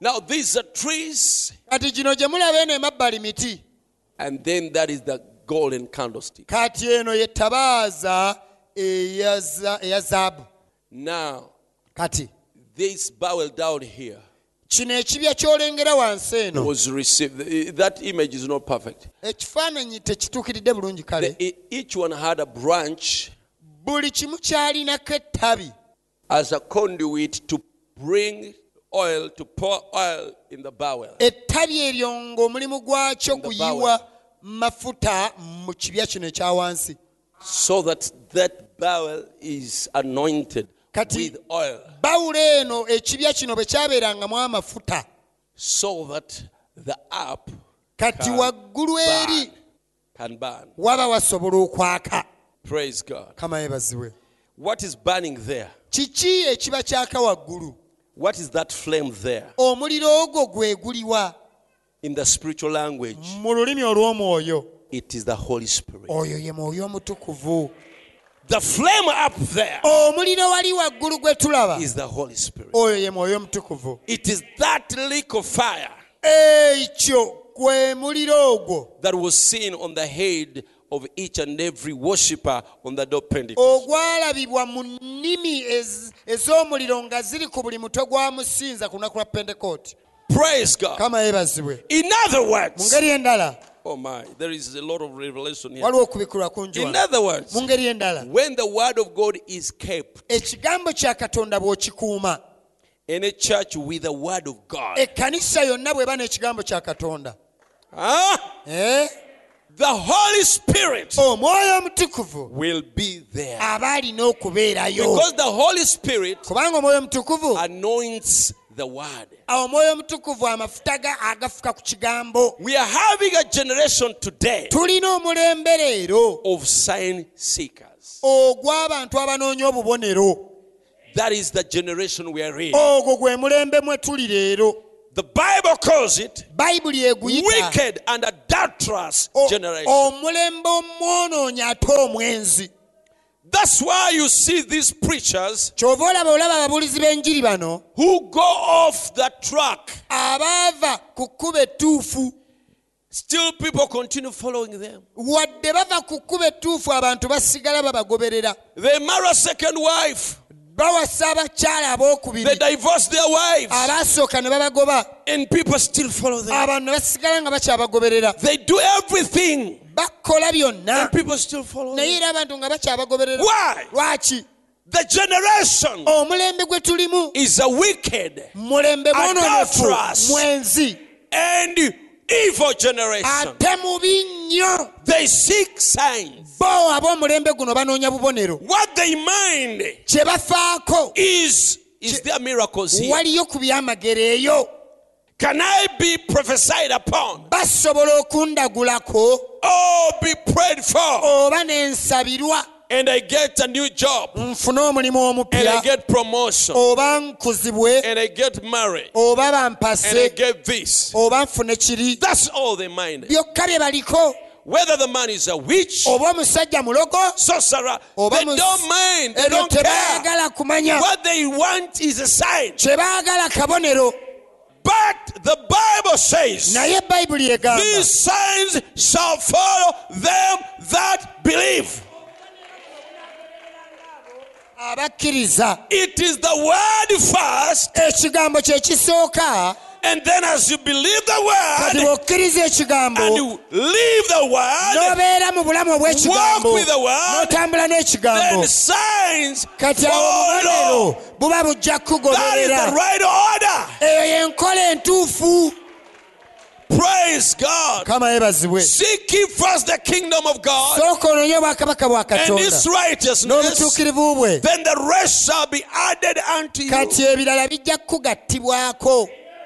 Now, these are trees, kati gino gye mulaba eno emabbali miti and then that is the golden candlestick. kati eno ye ttabaaza eya eya zaabu Now, kati this barrel down here kino ekibya ky'olengera wansi eno was received. That image is not perfect. ekifaananyi tekituukiridde bulungi kale The- each one had a branch buli kimu kyalinako ettabi as a conduit to bring oil, to pour oil in the barrel. ettabi eryo ng'omulimu gwakyo mafuta mu kibya kino ekya wansi. So that that barrel is anointed Kati- with oil. bawulo eno ekibya kino bwe kyabeerangamu amafuta. So that the up kati Can waggulu eri burn, waba wasobola okwaka Praise God. kama What is burning there? kiki ekiba kyaka waggulu What is that flame there? omuliro ogwo gwe guliwa In the spiritual language, mu lulimi olw'omwoyo it is the Holy Spirit. oyo ye mwoyo omutukuvu The flame up there omuliro wali waggulu gwe tulaba is the Holy Spirit. oyo ye mwoyo omutukuvu It is that lick of fire ekyo gwe muliro ogwo that was seen on the head of each and every worshipper on the day of Pentecost. ogwalabibwa mu nnimi ez- ez'omuliro nga ziri ku buli mutwe gwa ku lunaku lwa pentekooti Praise God. kama yeebazibwe In other mu words, ngeri endala oh my, there is a lot of revelation here. waliwo okubikulwa In other words, mu ngeri endala when the word of God is kept ekigambo kya katonda bw'okikuuma in a church with the word of God, ekkanisa yonna bw'eba n'ekigambo kya katonda huh? Eh? The Holy Spirit oh, omwoyo omutukuvu will be there. aba alina okubeerayo Because the Holy Spirit kubanga omwoyo omutukuvu anoints the word. omwoyo omutukuvu amafuta ga agafuka ku kigambo We are having a generation today tulina omulembe leero of sign seekers. ogw'abantu abanoonya obubonero That is the generation we are in. ogwo gwe mulembe mwe tuli leero The Bible calls it wicked and adulterous generation. omulembe omwonoonyi ate omwenzi That's why you see these preachers kyova olaba olaba ababuulizi b'enjiri bano who go off the track. abaava ku kkuba Still, people continue following them. wadde bava ku kkuba abantu basigala babagoberera They marry a second wife. Bawasa abakyala They abookubiri divorce their wives. abaasooka ne babagoba And people still follow them. abantu ne basigala nga bakyabagoberera They do everything. bakola byonna And people still follow naye era abantu nga bakyabagoberera Why? lwaki The generation omulembe gwe tulimu is a wicked mulembe mwenzi and evil generation. ate mubi nnyo They seek signs. bo ab'omulembe guno banoonya bubonero. What they mind kye bafaako. is is there miracles here? waliyo ku byamagero eyo. Can I be prophesied upon? Basobola okundagulako. Or be prayed for. Oba and I get a new job. Nfune omulimu and I get promotion. Oba nkuzibwe. And I get married. Oba and I get this? oba nfune kiri. That's all they mind. byokka bye baliko Whether the man is a witch, oba omusajja mulogo sorcerer, they don't mind. They don't care. kumanya What they want is a sign. kye baagala kabonero But the Bible says, naye bayibuli egamba These signs shall follow them that believe. It is the word first, ekigambo kye kisooka and then as you believe the kati word bw'okkiriza ekigambo and you leave the word, n'obeera mu bulamu obw'ekigambo Walk with the word. n'otambula n'ekigambo then signs kati awo follow. obubonero buba bujja That is the kukugoberera right order. eyo y'enkola entuufu Praise God. Seek ye first the kingdom of God sooka onoonye obwakabaka bwa and his righteousness, then the rest shall be added unto you.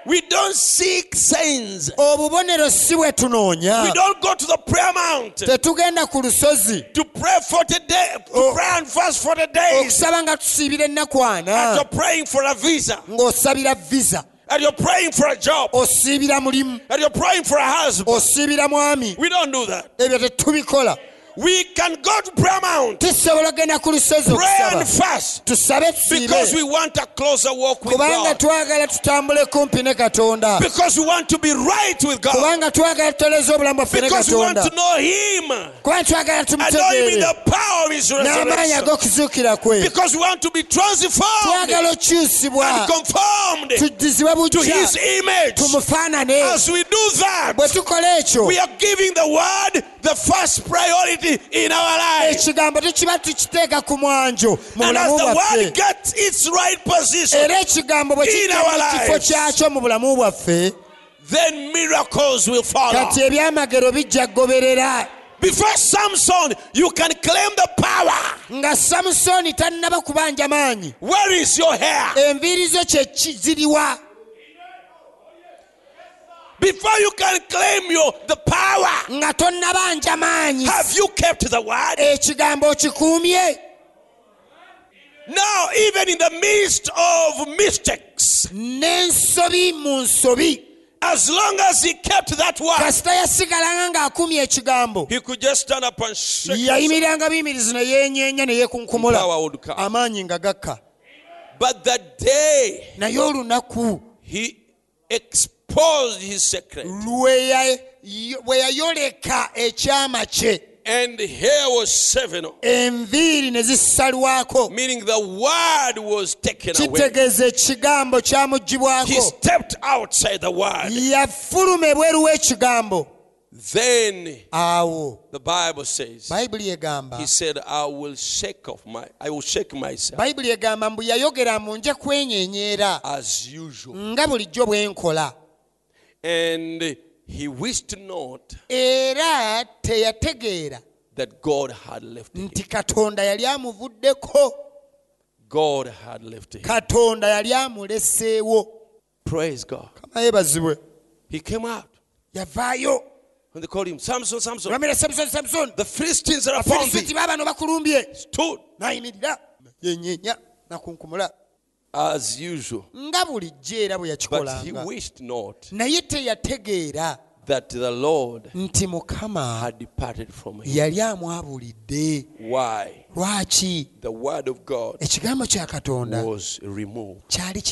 Kati ebirala bijja kugattibwako We don't seek signs. obubonero si bwe We tunoonya don't go to the prayer mount tetugenda ku lusozi to pray 40 days, to Oh. pray and fast 40 days. okusaba nga tusiibira ennaku And ana you're praying for a visa. ng'osabira visa And you're praying for a job. osiibira mulimu And you're praying for a husband. osiibira mwami We don't do that. ebyo tetubikola We can go to prayer mount, tusobola ogenda ku lusozi pray and fast. Tusabe because we want a closer walk with God. twagala tutambule kumpi ne katonda. Because we want to be right with God. kubanga twagala tutoleza obulamu bwaffe ne Because we want katonda. to know Him. kubanga twagala And know Him in tumutegeere. the power of His n'amaanyi resurrection. ag'okuzuukira kwe. Because we want to be transformed. Twagala okyusibwa. And conformed tuddizibwe to bujja His image. tumufaanane As we do that, bwe tukola ekyo. we are giving the word the first priority. in our lives. Ekigambo tukiba tukiteeka ku mwanjo mu bulamu bwaffe. era ekigambo bwe mu kifo kyakyo mu bulamu bwaffe kati ebyamagero bijja goberera Before Samson, you can claim the power. nga samusoni tannaba kubanja maanyi. Where is your hair? enviiri zo ziriwa Before you can claim your the power, nga tonnabanja maanyi have you kept the word? ekigambo okikuumye Now, even in the midst of mistakes, n'ensobi mu nsobi as long as he kept that word, kasita yasigalanga ng'akumye ekigambo he could just stand up and shake. himself. yayimiriranga buyimirizi ne yeenyeenya ne yeekunkumula amaanyi nga gakka But the day naye olunaku he exposed his secret, lwe bwe yayoleka ekyama kye. And hair was seven, enviiri ne zisalwako meaning the word was taken away. kitegeeza ekigambo He stepped outside the word. yafuluma ebweru w'ekigambo. Then awo. the Bible says, bayibuli egamba He said, I will shake off my I will shake myself. Bayibuli egamba mbu yayogera mu nja kwenyenyeera as usual. nga bulijjo bwe nkola And he wished not era teyategeera. that God had left him. nti katonda yali amuvuddeko. God had left him. katonda yali amuleseewo. Praise God. kama yeebazibwe He came out. yavaayo. When they called him Samson, Samson, bamira samusoni samusoni the Philistines are upon thee. baabano bakulumbye Stood. N'ayimirira yenyeenya nakunkumula as usual. nga bulijjo era bwe But he yakikolanga wished not naye teyategeera that the Lord nti mukama had departed from him. yali amwabulidde Why? lwaki The word of God ekigambo kya katonda was removed. kyali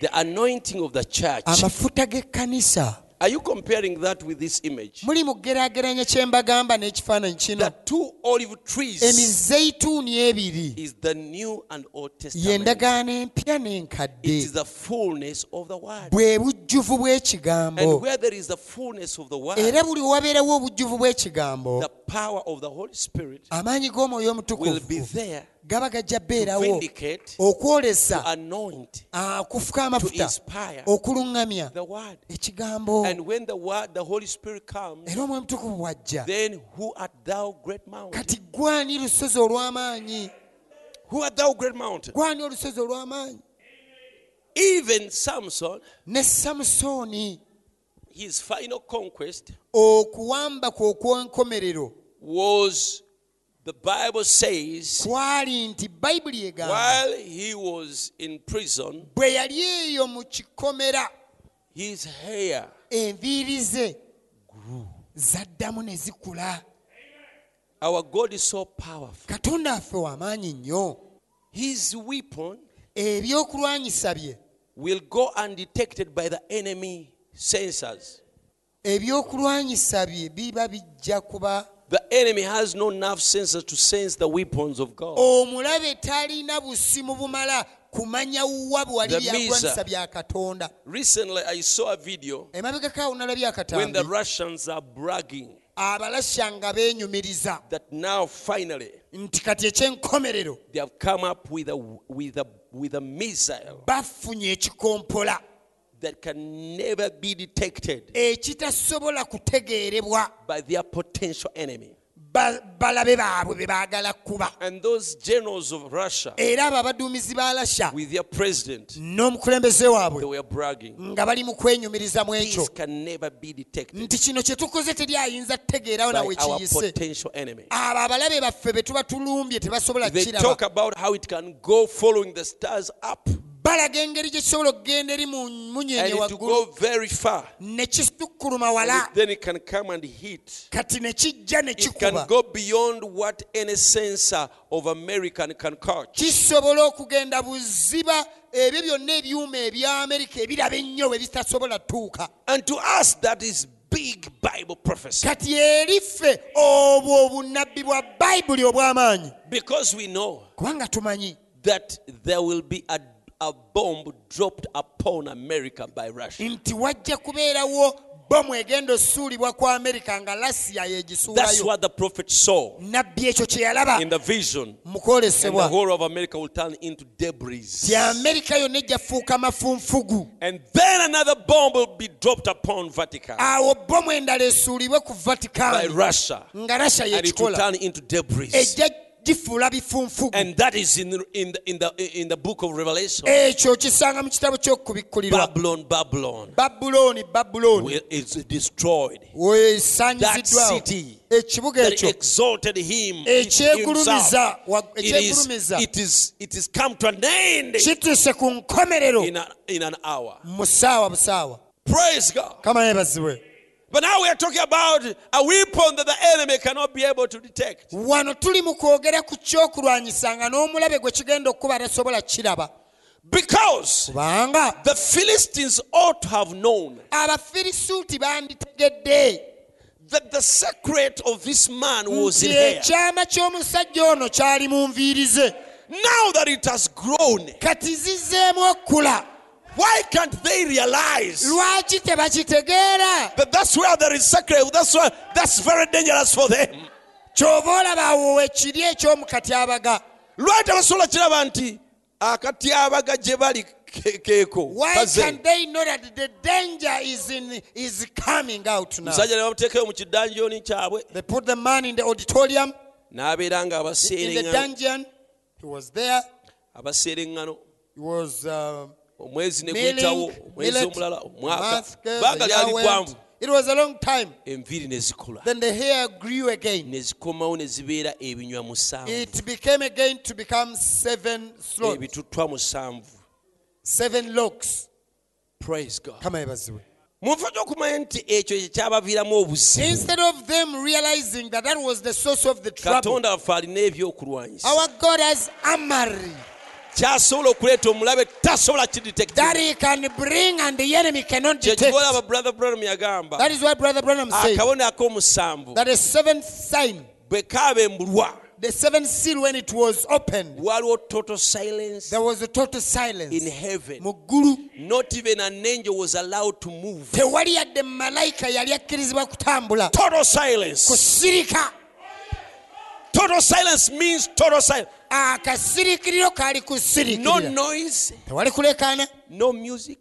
The anointing of the church. amafuta g'ekkanisa Are you comparing that with this image? muli mu kugeraageranya kye mbagamba n'ekifaananyi The two olive trees ebiri is the New and Old Testament. y'endagaano empya It n'enkadde is the fullness of the word. bwe bujjuvu bw'ekigambo And where there is the fullness of the word, era buli wabeerawo obujjuvu bw'ekigambo the power of the Holy Spirit amaanyi g'omwoyo will omutukuvu be there gaba gajja bbeerawo okwolesa ah, kufuka amafuta okuluŋŋamya ekigambo. Era omwoyo mutukuvu bw'ajja. kati gwani lusozi olw'amaanyi? Gwani olusozi olw'amaanyi? Even samson ne samusooni his final conquest okuwamba kwe okw'enkomerero. was the Bible says, kwali nti bayibuli egamba while he was in prison, bwe yali eyo mu kikomera his hair enviiri ze zaddamu ne zikula Our God is so powerful. katonda affe w'amaanyi nnyo His weapon ebyokulwanyisa bye will go undetected by the enemy sensors. ebyokulwanyisa bye biba bijja kuba The enemy has no nerve sensors to sense the weapons of God. omulabe talina busimu bumala kumanya wuwa bwe wali The byakulwanyisa misa. bya katonda. Recently, I saw a video nalabye when the akatambi Russians are bragging abalasya nga beenyumiriza. that now finally nti kati ekyenkomerero they have come up with a, with a, with a missile. bafunye ekikompola that can never be detected eh, ekitasobola kutegeerebwa by their potential enemy. balabe baabwe be baagala kuba And those generals of Russia, era abo abaduumizi ba lasha with their president, n'omukulembeze they waabwe were bragging. nga bali mu kwenyumiriza mu ekyo can never be detected nti kino kye tukoze teri ayinza kutegeerawo by nawe our kiyise potential enemy. abo abalabe baffe be tuba tulumbye tebasobola kiraba talk about how it can go following the stars up balaga engeri gye kisobola okugenda eri munyenye and it will waggulu go very far. ne kisukkuluma wala then it can come and hit. kati ne kijja ne It can kikuba go beyond what any sensor of American can catch. kisobola okugenda buziba ebyo byonna ebyuma ebya amerika ebiraba ennyo bwe bitasobola tuuka And to us, that is big Bible prophecy. kati eri obwo obunnabbi bwa bayibuli obw'amaanyi Because we know that there will be a, a bomb dropped upon America by Russia. nti wajja kubeerawo bomu egenda osuulibwa ku amerika nga lasiya That's yegisuulayo what the prophet saw nabbi ekyo kye yalaba in the vision. mu And the kwolesebwa whole of America will turn into debris. ti amerika yonna ejja fuuka mafunfugu And then another bomb will be dropped upon Vatican awo bomu endala esuulibwe ku by Russia. nga rasha And it will yekikola turn into debris. ejja gifuula bifunfugu. And that is in the, in the, in the, in the book of Revelation. ekyo kisanga mu kitabo Babylon, Babylon. Will- is destroyed. That city ekibuga ekyo. exalted him ekyegulumiza wa- It is, ekyegulumiza. it is, it is come to an end. Kituuse ku nkomerero. In, a, in an hour. mu ssaawa busaawa Praise God. kama yeebazibwe But now we are talking about a weapon that the enemy cannot be able to detect. wano tuli mu kwogera ku kyokulwanyisa nga n'omulabe gwe kigenda tasobola kiraba Because kubanga the Philistines ought to have known abafirisuuti banditegedde that the secret of this man was in nti here. ekyama ky'omusajja ono kyali mu nviiri ze Now that it has grown, kati zizzeemu okula why can't they realize that that's where there is secret? That's why that's very dangerous for them. ky'oba olaba awo wekiri eky'omu katyabaga lwaki tebasobola kiraba nti akatyabaga gye bali ke- keeko? Why can they know that the danger is in is coming out now? Musajja ne bamuteekayo mu kidanjoni kyabwe. They put the man in the auditorium. N'abeera in the abaseereŋŋano dungeon he was there abaseereŋŋano he was omwezi ne omwezi omulala omwaka banga lyali gwanvu it was a long time. Enviiri ne zikula. Then the hair grew again. Ne zikomawo ne zibeera ebinywa musanvu. It became again to become seven slots. Ebituttwa musanvu. Seven locks. Praise god. Kama yebaziwe mu nfa gy'okumanya nti ekyo kye obuzibu. Instead of them realizing that that was the source of the trouble katonda waffe alina ebyokulwanyisa. our god has amari kyasobola okuleeta omulabe tasobola that kidetecta he can bring and the enemy cannot detect. kyekibola aba brother branham yagamba? That is what brother branham said akabone ak'omusanvu. that the seventh sign bwe kaabembulwa the seventh seal when it was opened total silence there was a total silence in heaven. mu ggulu. Not even an angel was allowed to move. Tewali yadde malayika yali akkirizibwa kutambula. Total silence. Total silence means total silence Ah, akasirikiriro kaali kusirikirira tewali kulekaana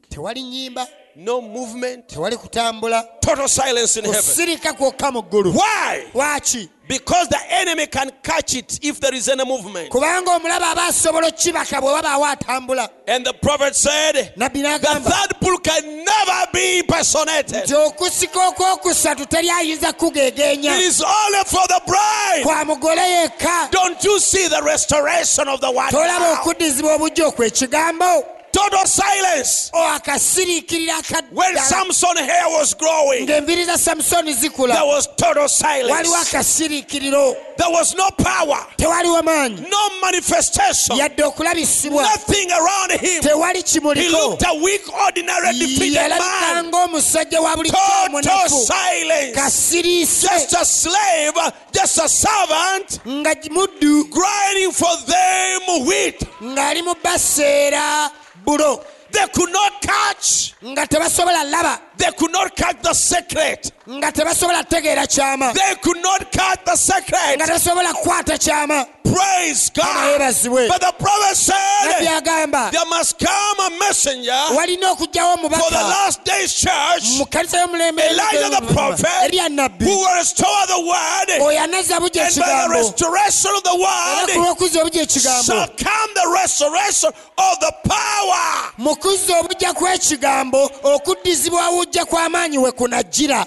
tewali nnyimba. No movement. Tewali kutambula. Total silence in heaven. Kusirika kwokka mu ggulu. Why? Lwaki? Because the enemy can catch it if there is any movement. Kubanga omulaba aba asobola okibaka bwe wabaawo atambula. And the prophet said nabbi the third pull can never be impersonated nti okusika okwokusatu teri ayinza kugegeenya. Is only for the bride. Kwa mugole yekka. Don't you see the restoration of the word tolaba okuddizibwa obujja okwekigambo total silence o oh, akasiriikirira when samson hair was growing ng'enviri za samusoni zikula. there was total waliwo silence akasiriikiriro there was no power. Tewaliwo maanyi no manifestation. Yadde okulabisibwa. Nothing around him. Tewali he looked a weak ordinary defeated man. ng'omusajja wa buli total silence kasiriise just a slave just a servant. Nga muddu. Grinding for them wheat ng'ali mu baseera bulo they could not catch nga tebasobola laba They could not catch the secret. nga tebasobola kutegeera kyama They could not catch the secret. nga tebasobola kukwata kyama Praise God. yeebazibwe But the prophet nabbi said, agamba There must come a messenger walina for the omubaka last days church mu kanisa y'omulembe Elijah the prophet, erya nabbi who will restore the word. oyo anazza bujja And by the ekigambo restoration of the era ku word lw'okuzza obujja ekigambo shall come the restoration of the power. mu kuzza obujja kw'ekigambo okuddizibwawo ojja kw'amaanyi we kunajjira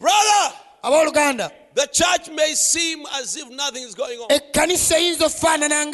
Brother, abooluganda the church may seem as if nothing is going on. ekkanisa eyinza okufaanana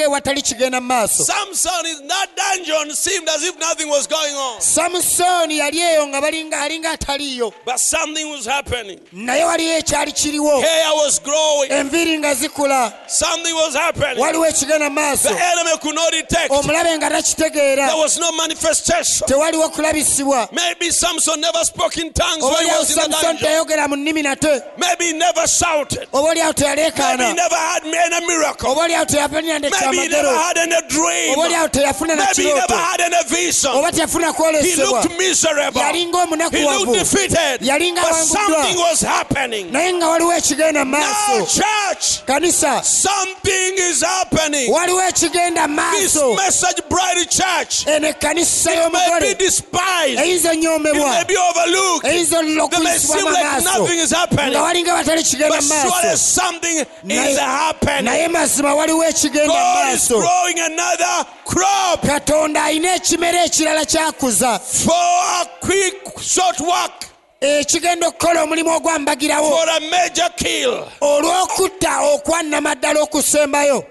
kigenda mu maaso Samson in that dungeon seemed as if nothing was going on. samusooni yali eyo nga balinga alinga ataliiyo But something was happening. naye waliyo ekyali kiriwo Hair was growing. enviiri nga zikula Something was happening. waliwo ekigenda mu maaso The enemy could not detect. omulabe nga takitegeera There was no manifestation. tewaliwo kulabisibwa Maybe Samson never spoke in tongues when he was in the dungeon. teyogera mu nnimi nate Maybe he never shouted. obaolyawo Maybe he teyaleekaana never had any miracle. teyafuna Maybe he never had any dream. teyafuna na Maybe he never had any vision. oba teyafuna He kwolesebwa looked miserable. yalinga He omunakuwavu looked defeated. Yalinga But awanguddwa. something was happening. naye nga waliwo ekigenda mu Now, maaso church, kanisa something is happening. waliwo ekigenda mu This maaso message, Bride Church, eh, eno ekkanisa may be y'omugole despised. eyinza It onyoomebwa may be overlooked. eyinza It may seem like nothing is happening. nga walinga watali kigenda But surely something is naye happening. mazima waliwo ekigenda God is maaso. growing another crop. Katonda alina ekimera ekirala kyakuza. For a quick, short work, ekigenda okukola omulimu ogwambagirawo. For a major kill. olw'okutta okwanama okusembayo.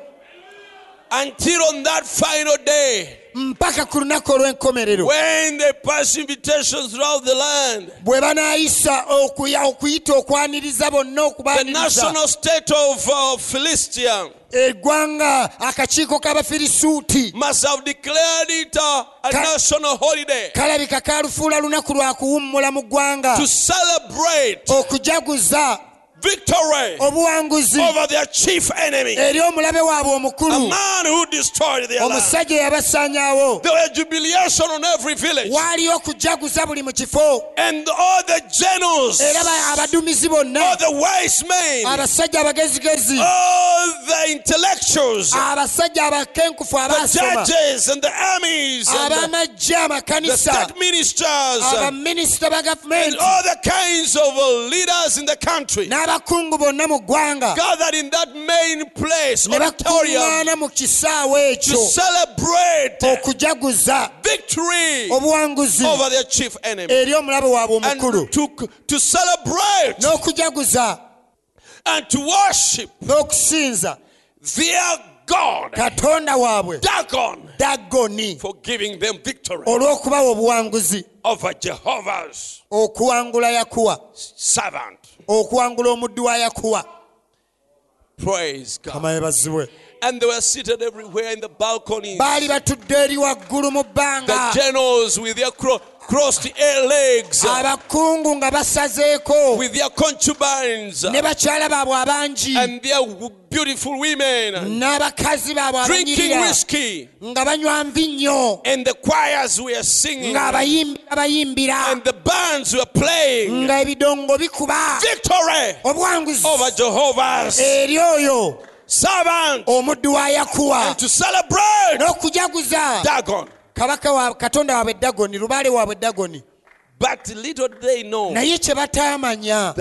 Until on that final day, mpaka ku lunaku olw'enkomerero. When they pass invitations throughout the land, bwe banaayisa okuyita okwaniriza bonna the national state of uh, eggwanga akakiiko k'abafirisuuti. must have declared it a Ka- national holiday kalabika kalufuula lunaku lwa kuwummula mu ggwanga. to celebrate okujaguza victory obuwanguzi over their chief enemy, eri omulabe waabwe a omukulu man who destroyed their land. omusajja eyabasaanyaawo There were jubilation on every village, waaliyo okujaguza buli mu kifo. And all the generals, era ba- bonna all the wise men, abasajja abagezigezi all the intellectuals, abasajja abakenkufu the judges, and the armies, and the, abamajje the amakanisa state ministers, and abaminisita ba gavumenti all the kinds of leaders in the country n'abakungu bonna mu ggwanga gathered in that main place, ne bakuŋŋaana mu kisaawe to ekyo. celebrate okujaguza victory obuwanguzi over their chief enemy. eri omulabe waabwe omukulu. to, to celebrate n'okujaguza and to worship n'okusinza their God, katonda waabwe. Dagon, dagoni. for giving them victory olw'okubawa obuwanguzi. over Jehovah's okuwangula yakuwa. servant. Okuwangula omuddu wa yakuwa Praise God. And they were seated everywhere in the balconies. baali batudde eri waggulu mu The generals with their cro- crossed air legs, abakungu nga basazeeko with their concubines, ne bakyala baabwe abangi and their beautiful women, n'abakazi baabwe drinking whiskey. nga banywa nvinnyo And the choirs were singing, and the bands were playing. nga ebidongo bikuba Victory obuwanguzi over Jehovah's eri oyo servant. omuddu wa yakuwa And to celebrate n'okujaguza Dagon. Kabaka wa katonda waabwe dagoni lubaale waabwe dagoni But little they know naye kye bataamanya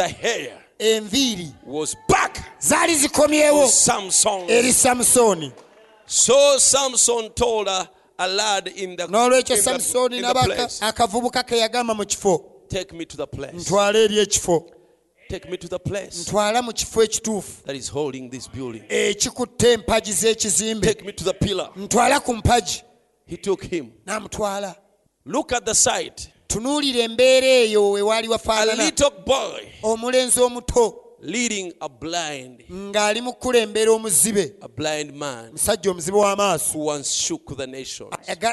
enviiri zaali zikomyewo eri samusooni So Samson told a, a lad in the, n'olwekyo samusooni place, akavubuka ke yagamba mu kifo. Take me to the place. ntwala eri ekifo. Take me to the place ntwala mu kifo ekituufu that is holding this building. Take me to the pillar. Ntwala ku mpagi He took him. n'amutwala Look at the sight. tunuulira embeera eyo we waali A wafaanana little boy omulenzi omuto leading a blind, ng'ali mu kukulembera omuzibe. musajja omuzibe w'amaaso.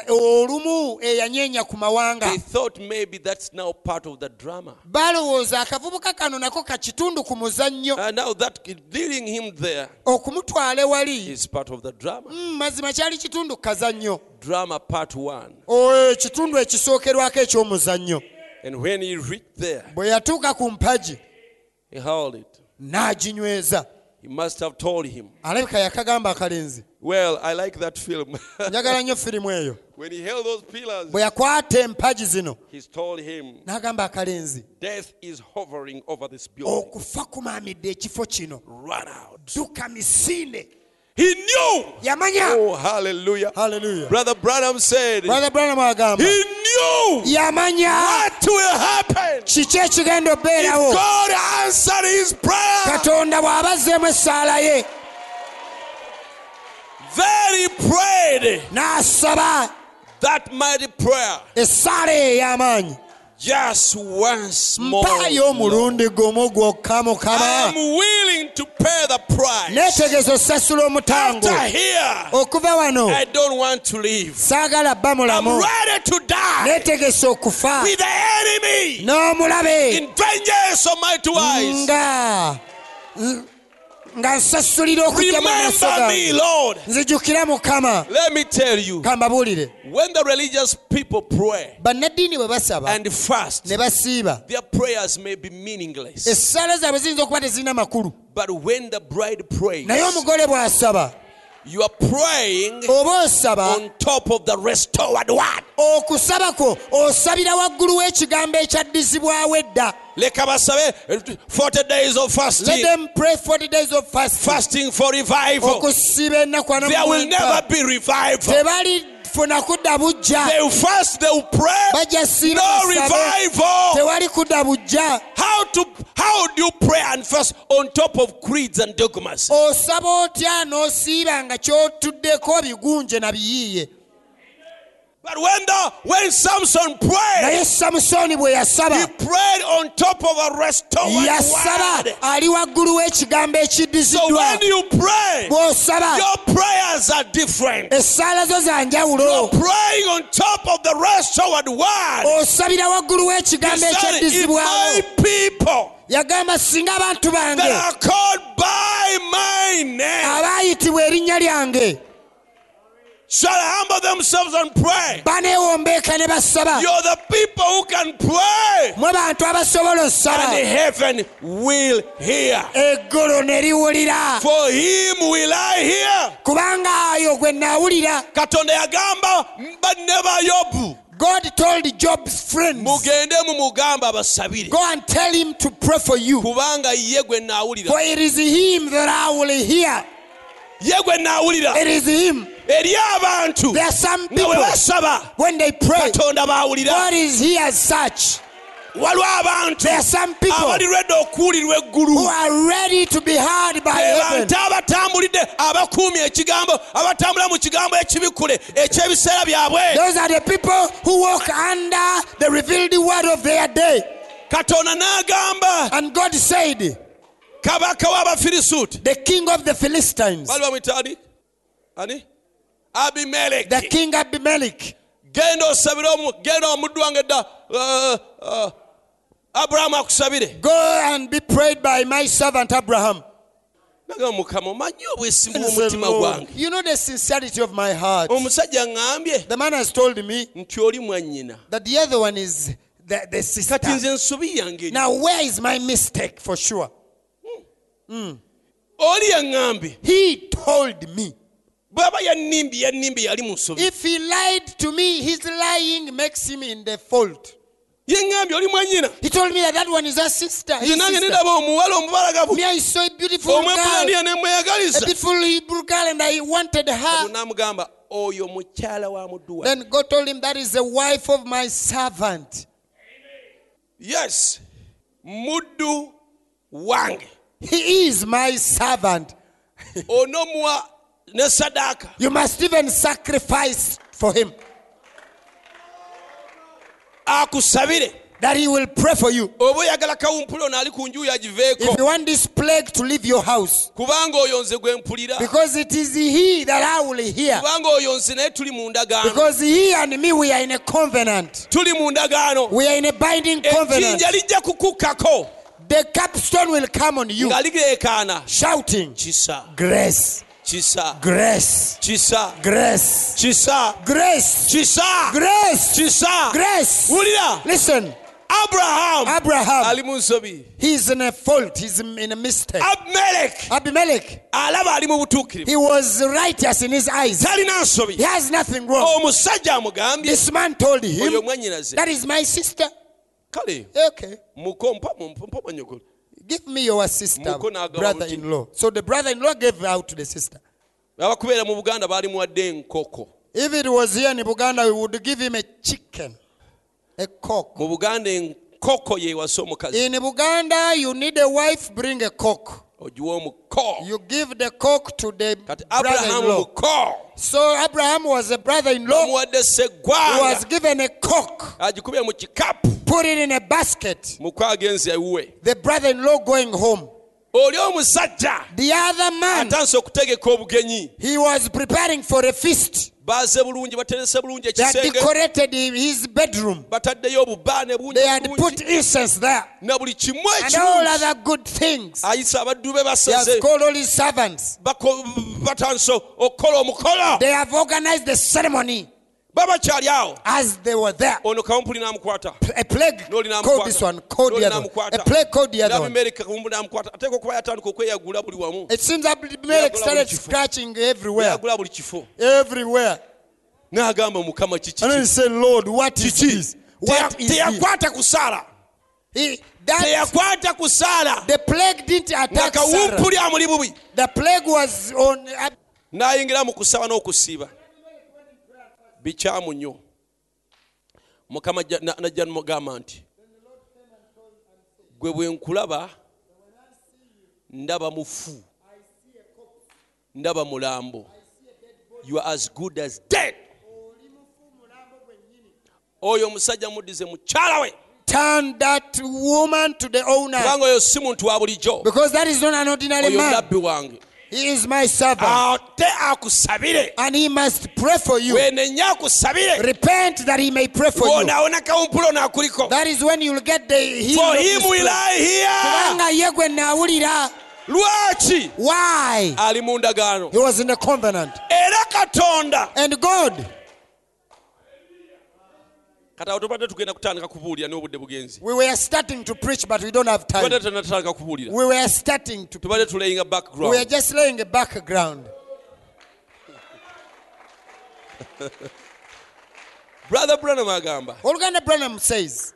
olumu eyanyeenya ku mawanga. Balowooza akavubuka kano nako ka kitundu ku muzannyo. Okumutwala ewali. Mm, mazima kyali kitundu ku kazannyo. Ekitundu ekisookerwako eky'omuzannyo. Bwe yatuuka ku mpagi He howled. N'aginyweza He must have told him, alabika yakagamba akalenzi Well, I like that film. *laughs* njagala nnyo firimu eyo when he held those pillars, bwe yakwata empagi zino he's told him, n'agamba akalenzi Death is hovering over this building. okufa kumaamidde ekifo kino Run out. dduka misinde He knew. yamanya Oh, hallelujah. Hallelujah. Brother Branham said, brother branham agamba He knew yamanya what will happen. kiki ekigenda obeerawo God answered his prayer. katonda bw'abazzeemu essaala ye Then he prayed n'asaba that mighty prayer essaala ey'amaanyi just once more. omulundi gumu gwokka mukama I'm willing to pay the price. omutango. After here, okuva wano. I don't want to leave. saagala bba I'm mulamu ready to die. Okufa. With the enemy. N'omulabe. In vengeance of two eyes. nga nga nsasulira okujja mu maaso Remember me, gange Lord. nzijukira mukama Let me tell you, kambabuulire when the religious people pray bannaddiini bwe basaba and fast, ne basiiba their prayers may be meaningless. essaala zaabwe ziyinza okuba tezirina makulu But when the bride prays, naye omugole bw'asaba you are praying on top of the restored word. okusaba kwo osabira waggulu w'ekigambo ekyaddizibwawo edda leka basabe eh, 40 days of let fasting. them pray 40 days of fasting. Fasting for revival. Okusiba ennaku there will never be revival. Tebalifuna kudda bujja. They will fast they will pray. Bajja siiba no revival. Tewali kudda bujja. How to how do you pray and fast on top of creeds and dogmas? Osaba otya n'osiiba nga kyotuddeko bigunje na biyiiye but when the when samson prayed naye bwe he prayed on top of a restored yasaba word ali waggulu w'ekigambo so ekiddiziddwa when you pray bw'osaba your prayers are different. essaala zo za njawulo. Praying on top of the restored word osabira waggulu w'ekigambo said, if ekyaddizibwawo my people yagamba singa abantu that bange are called by my name abaayitibwa erinnya lyange shall humble themselves and pray. baneewombeeka ne basaba You're the people who can pray, mwe bantu abasobola and osaba heaven will hear. eggulu ne liwulira. For him will I hear. kubanga ayo gwe naawulira katonda yagamba banne ba yobu. God told job's friends mugende mumugamba abasabire. Go and tell him to pray for you. Kubanga ye gwe naawulira for it is him that i will hear. Ye gwe naawulira it is him eri abantu. There are some nga bwe people basaba when they pray katonda baawulira god is here as such. Waliwo abantu there are some people okuwulirwa eggulu. who are ready to be heard by Be heaven. bantu abatambulidde abakuumya ekigambo abatambula mu kigambo ekibikule ekyebiseera byabwe. Those are the people who walk under the revealed word of their day. Katonda n'agamba and god said kabaka w'abafirisuuti. The king of the philistines. Bali bamwita ani ani the king abimelech. Genda osabire omu- genda omuddu wange uh, uh, akusabire. Go and be prayed by my servant abraham. Nagamba mukama omanyi obwesimbu bw'omutima gwange? you know the sincerity of my heart. Omusajja ŋŋambye the man has told me nti oli mwannyina that the other one is the, the sister. Kati nze ensobi yange now where is my mistake for sure? Oli yaŋŋambye he told me bw'aba yannimbi yannimbi yali mu nsobi. If he lied to me his lying makes him in the fault yeŋŋambye oli mwannyina. He told me that that one is a sister his nze nange sister. omuwala me i saw a beautiful girl a beautiful hebrew girl and i wanted her. N'amugamba oyo mukyala wa muddu then god told him that is the wife of my servant. Yes muddu wange. He is my servant. Onomuwa ne sadaaka you must even sacrifice for him. Akusabire. That he will pray for you. oba oyagala kawumpuli ono ali ku nju If you want this plague to leave your house, kubanga oyo nze because it is he that I will hear. kubanga oyo nze naye tuli mu ndagaano. Because he and me, we are in a covenant. We are in a binding covenant. ejjinja lijja kukukkako. The capstone will come on you, shouting, Grace, kisa grace, kisa grace, kisa grace, kisa grace, kisa grace. wulira Listen, Abraham. Abraham, ali mu nsobi he's in a fault, he's in a mistake. abimeleki Abimelech, alaba ali mu butuukirivu he was righteous in his eyes. talina He has nothing wrong. Oh, omusajja amugambye. This man told oyo him, mwannyinaze. That is my sister. kale. Okay. mukompomonyogola Give me your sister, brother in law. So the brother in law gave out to the sister. abakubeera mu buganda baali enkoko If it was here in Buganda, we would give him a chicken, a cock. mu buganda enkoko yeewasa omukazi In Buganda, you need a wife, bring a cock. You give the cock to the kati brother-in-law. So Abraham was a brother in law bamuwadde who was given a cock, agikubye mu kikapu put it in a basket. muko agenze ewuwe The brother in law going home. oli omusajja. The other man, atandise okutegeka obugenyi he was preparing for a feast. Baaze bulungi baterese bulungi ekisenge decorated his bedroom. bataddeyo obubaane bungi They had put incense there buli kimu and all ekirungi other good things. ayisa abaddu be He basaze called all his servants. bako- batandise okukola omukolo They have organized the ceremony babakyali awo as they were there. ono kawumpuli n'amukwata A plague called this one, called the other one. A plague called the other one. n'abimereka kawumpuli n'amukwata ateeka okuba yatandika okweyagula buli wamu. It seems Abimelech started scratching everywhere. yagula buli kifo Everywhere. n'agamba mukama kiki And he said, Lord, what is this? What is teyakwata ku that, teyakwata ku saala the plague didn't attack kawumpuli amuli bubi The plague was on n'ayingira mu kusaba n'okusiiba bikyamu nnyo mukama ajja- na- najja nimugamba nti gwe bwe nkulaba ndaba mufu ndaba mulambo. You are as good as dead. Oyo omusajja muddize mukyala we turn that woman to the owner. kubanga oyo si muntu wa bulijjo. Because that is not an ordinary man. wange He is my servant. ate akusabire And he must pray for you. wenenya akusabire Repent that he may pray for you. bw'onaawona kawumpuli ono That is when you'll get the healing. for of him will I hear Kubanga ye gwe naawulira. lwaki Why? ali mu ndagaano He was in the covenant. era katonda And God, kati awo tubadde tugenda kutandika kubuulira n'obudde bugenzi we were starting to preach, but we don't have tubadde time. tunatandika kubuulira We were starting to. tubadde We were background We are just laying a background. *laughs* brother branham agamba Oluganda Branham says,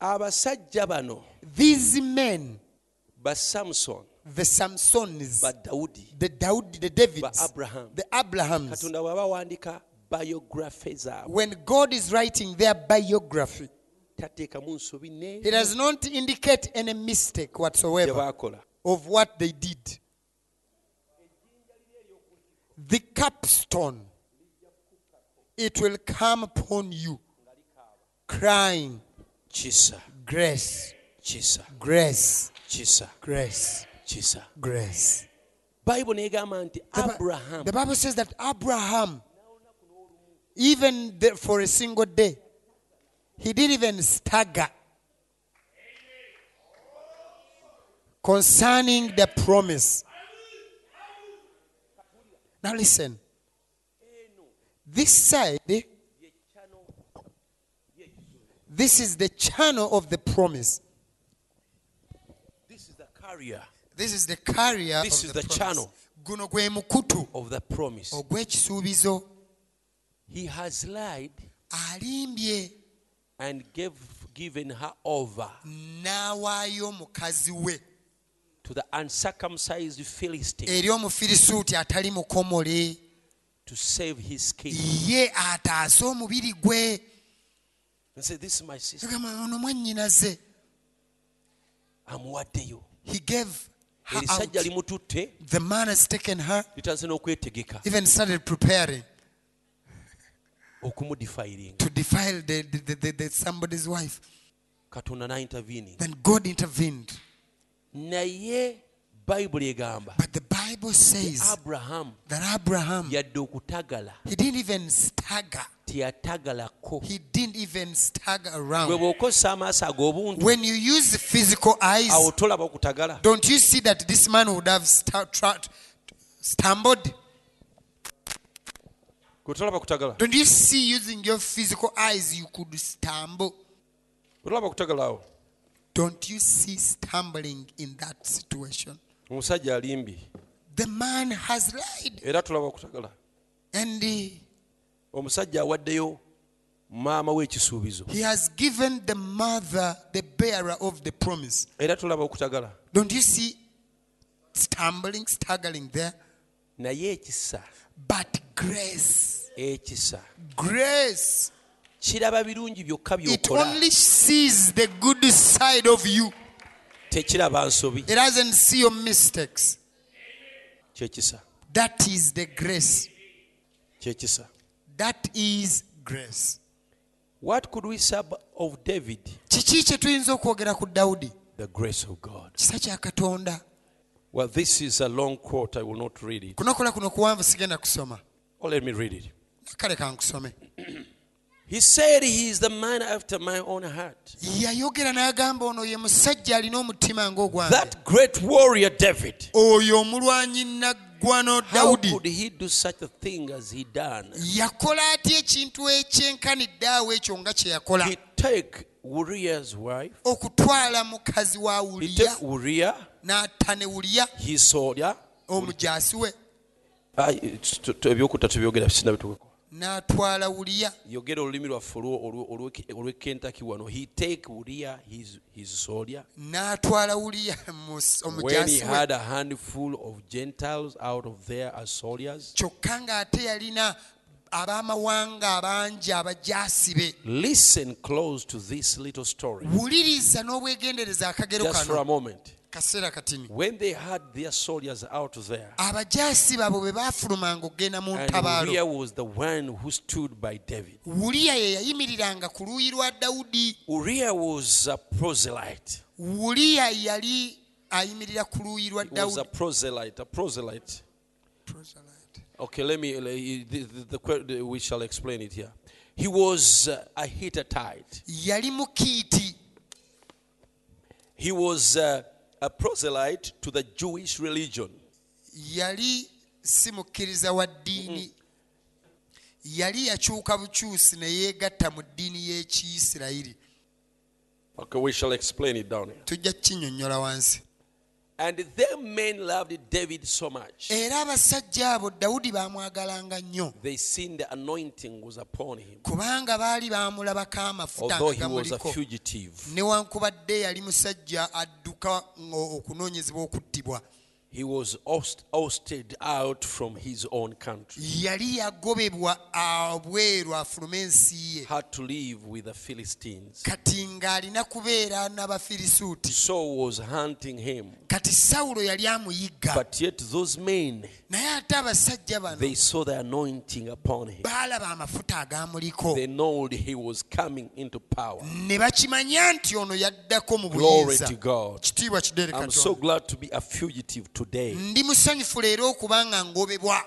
abasajja bano These men, ba samson the Samsons, ba dawudi the Daud, the Davids, ba abraham the Abrahams, katonda bw'aba wandika biography zaabwe when God is writing their biography, He does not indicate any mistake whatsoever of what they did. The capstone, it will come upon you, crying, kisa Grace, kisa grace, kisa grace, kisa grace. bayibuli negamba nti The, abraham the Bible says that Abraham, even the, for a single day, he didn't even stagger concerning the promise. Now listen. This side, this is the channel of the promise. this is the carrier This is the carrier This of is the, the channel. Guno gwe mukutu of the promise he has lied alimbye and gave given her over n'awaayo mukazi we. to the uncircumcised philistine eri omufirisuuti atali mukomole to save his skin ye ataase omubiri gwe. And say this is my sister. Ono mwannyinaze amuwaddeyo he gave erisajja limututte. The man has taken her. Even started preparing to defile the, the, the, the, the somebody's wife katonda n'intervening Then God intervened. naye bayibuli egamba But the Bible says aburahamu that Abraham, yadde okutagala he didn't even stagger. teyatagalako He didn't even stagger bwe around. bw'okozesa amaaso ag'obuntu When you use physical eyes, awo tolaba okutagala don't you see that this man would have sta- tra- stumbled? Gwe kutagala Don't you see using your physical eyes you could stumble? gwe tolaba kutagala awo Don't you see stumbling in that situation? omusajja alimbi The man has lied. era tulaba okutagala And he, omusajja awaddeyo maama w'ekisuubizo he has given the mother the bearer of the promise. era tulaba okutagala Don't you see stumbling, staggering there? naye ekisa But grace, eh, ekisa grace, kiraba birungi byokka it byokola. only sees the good side of you. tekiraba nsobi. It doesn't see your mistakes. kyekisa That is the grace. That is grace. what could we say of david? Kiki kye tuyinza okwogera ku dawudi? The grace of god. Kisa kya katonda. Well this is a long quote. I will not read it. Kuno kuwanvu sigenda kusoma or let me read it. He said he is the man after my own heart. Yayogera n'agamba ono ye musajja alina omutima ng'ogwange. That great warrior david. Oyo omulwanyi naggwano how could he do such a thing as he done? Yakola atya ekintu ekyenkanidde awo ekyo nga kye yakola? He take uriah's wife. Okutwala mukazi wa he uliya. n'atta ne uliya. His soldier omujaasi we It's- tu- tu- ebyokutta tubyogera sinabituweko n'atwala uliya. Yogera olulimi lwaffe olwo- olwo- olw'e- olw'ekentaki wano. He take uriah his, his soldier. N'atwala uliya when he had a handful of gentiles out of there as soldiers. Kyokka ng'ate yalina ab'amawanga abangi abajaasi be. Listen close to this little story. Wuliriza n'obwegendereza akagero just for a kano moment kaseera katini. When they had their soldiers out there abajaasi baabwe bwe baafulumanga okgenda mu ntabaalo was the one who stood by david. Uliya ye yayimiriranga ku luuyi lwa dawudi. Uriah was a proselyte. Uliya yali ayimirira ku luuyi lwa he was a dawudi. proselyte a proselyte. Okay, let me. The, the, the, we shall explain it here. He was uh, a Hittite. yali mukiiti. He was uh, a proselyte to the Jewish religion. yali si mukkiriza wa ddiini mm-hmm. yali yakyuka bukyusi ne yeegatta mu ddiini y'ekiyisirayiri Okay, we shall explain it down here. tujja kukinnyonnyola wansi And them men loved David so much. era abasajja abo dawudi baamwagalanga nnyo They seen the anointing was upon him. kubanga baali baamulabako amafuta Although nga he was a gamuliko fugitive, newankubadde yali musajja adduka ngo- okunoonyezebwa okuttibwa he was oust- ousted out from his own country. yali yagobebwa abweru afulume ensi ye Had to live with the Philistines. kati ng'alina kubeera n'abafirisuuti Saul was hunting him. kati sawulo yali amuyigga But yet those men naye ate abasajja bano they saw the anointing upon him. baalaba amafuta agaamuliko They know he was coming into power. ne bakimanya nti ono yaddako mu Glory buyinza to God. kitiibwa I'm so katonda glad to be a fugitive today ndi musanyufu leero okubanga ngobebwa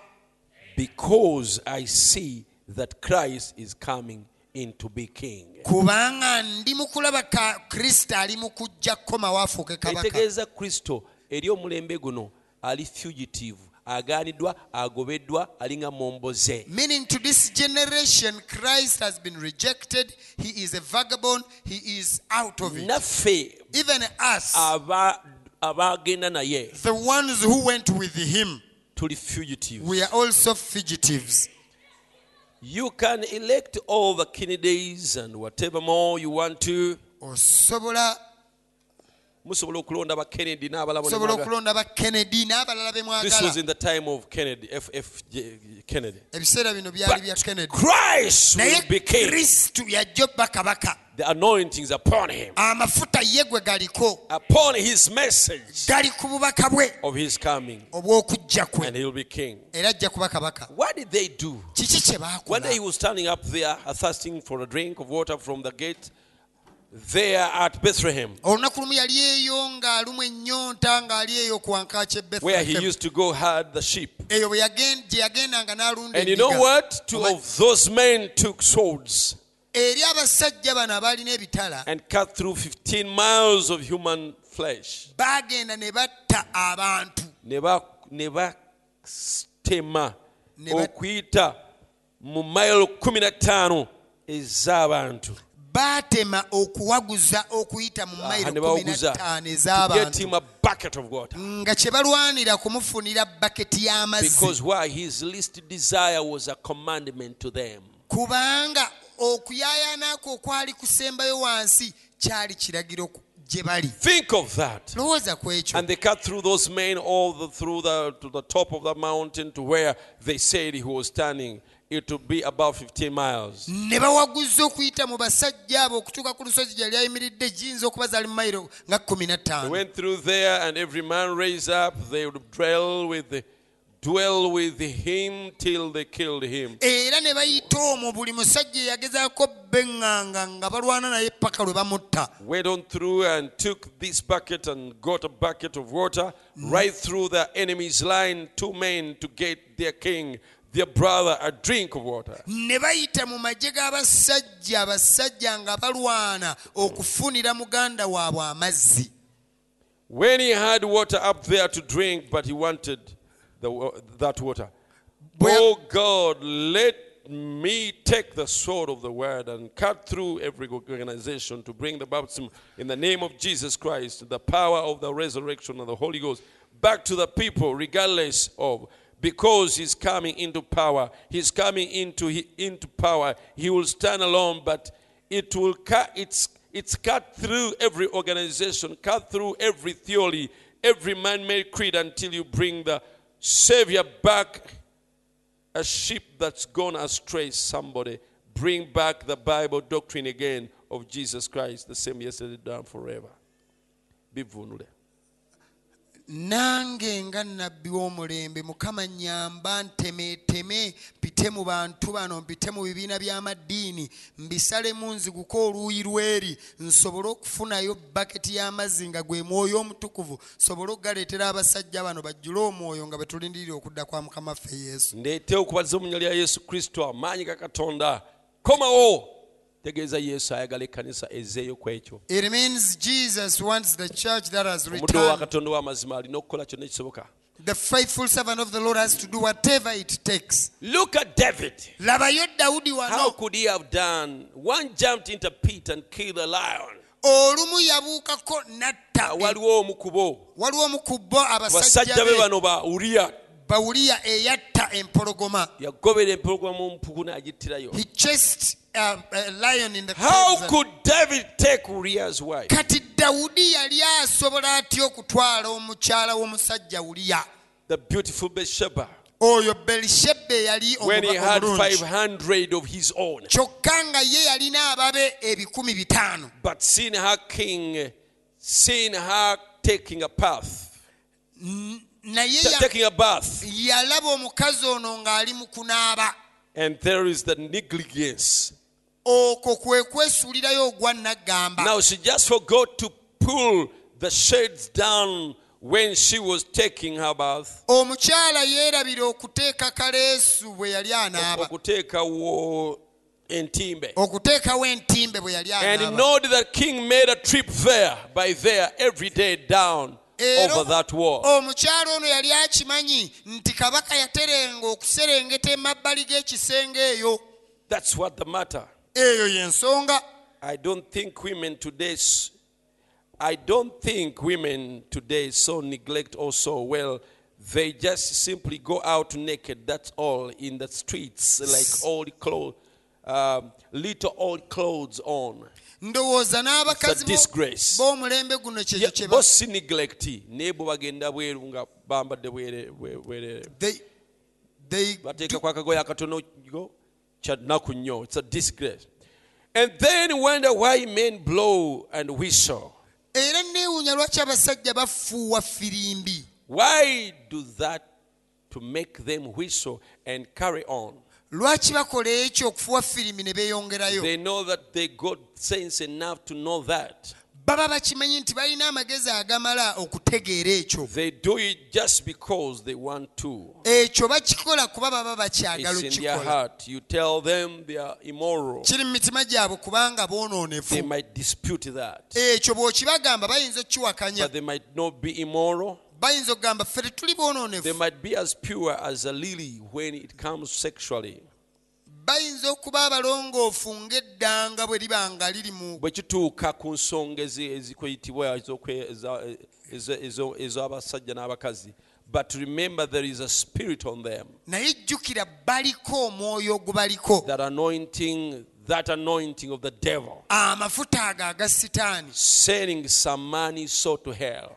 because I see that Christ is coming in to be king. kubanga ndi mu kulaba ka kristo ali mu kujja kukomawo afuuke kabaka ekitegeeza kristo eri omulembe guno ali fugitive agaaniddwa agobeddwa ali nga momboze Meaning to this generation, Christ has been rejected. He is a vagabond. He is out of it. naffe Even us, abaagenda naye. The ones who went with him, tuli fugitives. we are also fugitives. you can elect all the kennedys and whatever more you want to. Osobola musobola okulonda ba kennedy n'abalala bonna osobola mwagala. okulonda ba kennedy n'abalala be this was in the time of kennedy ff kennedy. Ebiseera bino byali bya kennedy. Christ naye will be king kristu yajja the anointings upon him. Amafuta ye gwe galiko. Upon his message. Gali ku bubaka bwe. Of his coming. Obw'okujja kwe. And he'll be king. Era ajja kuba kabaka. What did they do? Kiki kye one day he was standing up there uh, thirsting for a drink of water from the gate there at Bethlehem, olunaku lumu yali eyo ng'alumu ennyonta ng'ali eyo ku wankaaki where he used to go herd the sheep. eyo bwe yagen- gye yagendanga n'alunda And you know endiga. what? Two of those men took swords eri abasajja bano abalina ebitala and cut through 15 miles of human flesh. baagenda ne batta abantu. Ne batema okuyita mu mailo 15 ez'abantu. Baatema okuwaguza okuyita mu ah, mayirotano ez'abantu. nga kye balwanira kumufunira baketi y'amazzi. Kubanga why his least desire was a commandment to them kubanga okuyaayaanaako okwali kusembayo wansi kyali kiragiro ku- gye bali. Think of that. Lowooza ku ekyo. And they cut through those men all the, through the to the top of the mountain to where they said he was standing. It would be about 15 miles. Ne bawaguza okuyita mu basajja abo okutuuka ku lusozi gye yali ayimiridde giyinza okuba zaali mu mayiro nga kumi na They went through there, and every man raised up. They would dwell with, dwell with him till they killed him. era ne bayita omwo buli musajja eyagezaako beŋŋanga nga balwana naye paka lwe bamutta Went on through and took this bucket and got a bucket of water mm. right through the enemy's line. Two men to get their king, their brother, a drink of water. ne bayita mu magye g'abasajja abasajja nga balwana okufunira muganda waabwe amazzi When he had water up there to drink, but he wanted the, that water. Oh God, let me take the sword of the word and cut through every organization to bring the baptism in the name of Jesus Christ, the power of the resurrection of the Holy Ghost, back to the people, regardless of. Because he's coming into power, he's coming into into power. He will stand alone, but it will cut. It's it's cut through every organization, cut through every theory, every man-made creed until you bring the Savior back a sheep that's gone astray, somebody bring back the Bible doctrine again of Jesus Christ, the same yesterday, done forever. Bivunule. Nange nga nnabbi w'omulembe mukama nyamba ntemeeteme mpite mu bantu bano mpite mu bibiina by'amaddiini mbisalemu nziguke oluuyi lweri. Nsobole okufunayo baketi y'amazzi nga gwe mwoyo omutukuvu sobole okugaleetera abasajja bano bajjule omwoyo nga bwe tulindirira okudda kwa mukama ffe yesu. Ndeete okubatiza omunnya lya yesu kristo amaanyi ga katonda. Komawo tegeeza yesu ayagala ekkanisa ezeeyo ku ekyo. It means jesus wants the church that has omuddo wa returned. Katonda w'amazima alina okukola kyonna ekisoboka. The faithful servant of the lord has to do whatever it takes. Look at david. Labayo dawudi how wano could he have done? One jumped into pit and killed a lion. Olumu yabuukako natta waliwo omu ku bo waliwo omu ku bo abasajja basajja be be bano ba uriya. Bawuliya eyatta empologoma. Yagobera empologoma mu mpuku n'agittirayo he chased uh, uh, lion in the How cousin. could David take Uriah's wife? Kati Daudi yali asobola atya okutwala omukyala w'omusajja Uriya. The beautiful Bathsheba. oyo berisheba eyali omulungi kyokka nga ye yalina ababe ebikumi bitaano naye yalaba omukazi ono ng'ali mu kunaaba And there is the negligence okwo kwe kwesuulirayo ogwa naggamba Now she just forgot to pull the shades down when she was taking her bath. omukyala yeerabira okuteeka kaleesu bwe yali anaaba. Okuteekawo entimbe. Okuteekawo entimbe bwe yali and anaaba. know that king made a trip there by there every day down over that wall. omukyala ono yali akimanyi nti kabaka yaterenga okuserengeta emabbali g'ekisenge eyo. That's what the matter eyo y'ensonga. I don't think women today i don't think women today so neglect or so well. They just simply go out naked. That's all in the streets like old clothes um, little old clothes on. Ndowooza n'abakazi disgrace. b'omulembe guno kyezo Yeah, kye bo si neglect. Naye bwe bagenda bweru nga bambadde bwere- bwe- they- they akagoye akatono nnyo it's a disgrace. And then wonder why men blow and whistle. Era neewuunya lwaki abasajja bafuuwa firimbi? Why do that to make them whistle and carry on? Lwaki bakola ekyo okufuwa firimu ne beeyongerayo They know that they got sense enough to know that. Baba bakimanyi nti balina amagezi agamala okutegeera ekyo They do it just because they want to. ekyo bakikola kuba baba bakyagala It's in their heart. You tell them they are immoral. kiri mu mitima gyabwe kubanga They boonoonefu might dispute that. ekyo bw'okibagamba bayinza okukiwakanya But they might not be immoral. bayinza okugamba ffe tetuli boonoonefu bayinza okuba abalongoofu ng'eddanga bwe liba nga liri mu bwe kituuka ku nsonga ezi- ezikweyitibwa ez'okwe- eza- ezo- ezo- ez'abasajja n'abakazi but remember there is a spirit on them. Naye jjukira baliko omwoyo ogubaliko that anointing that anointing of the devil. Sending some money so to hell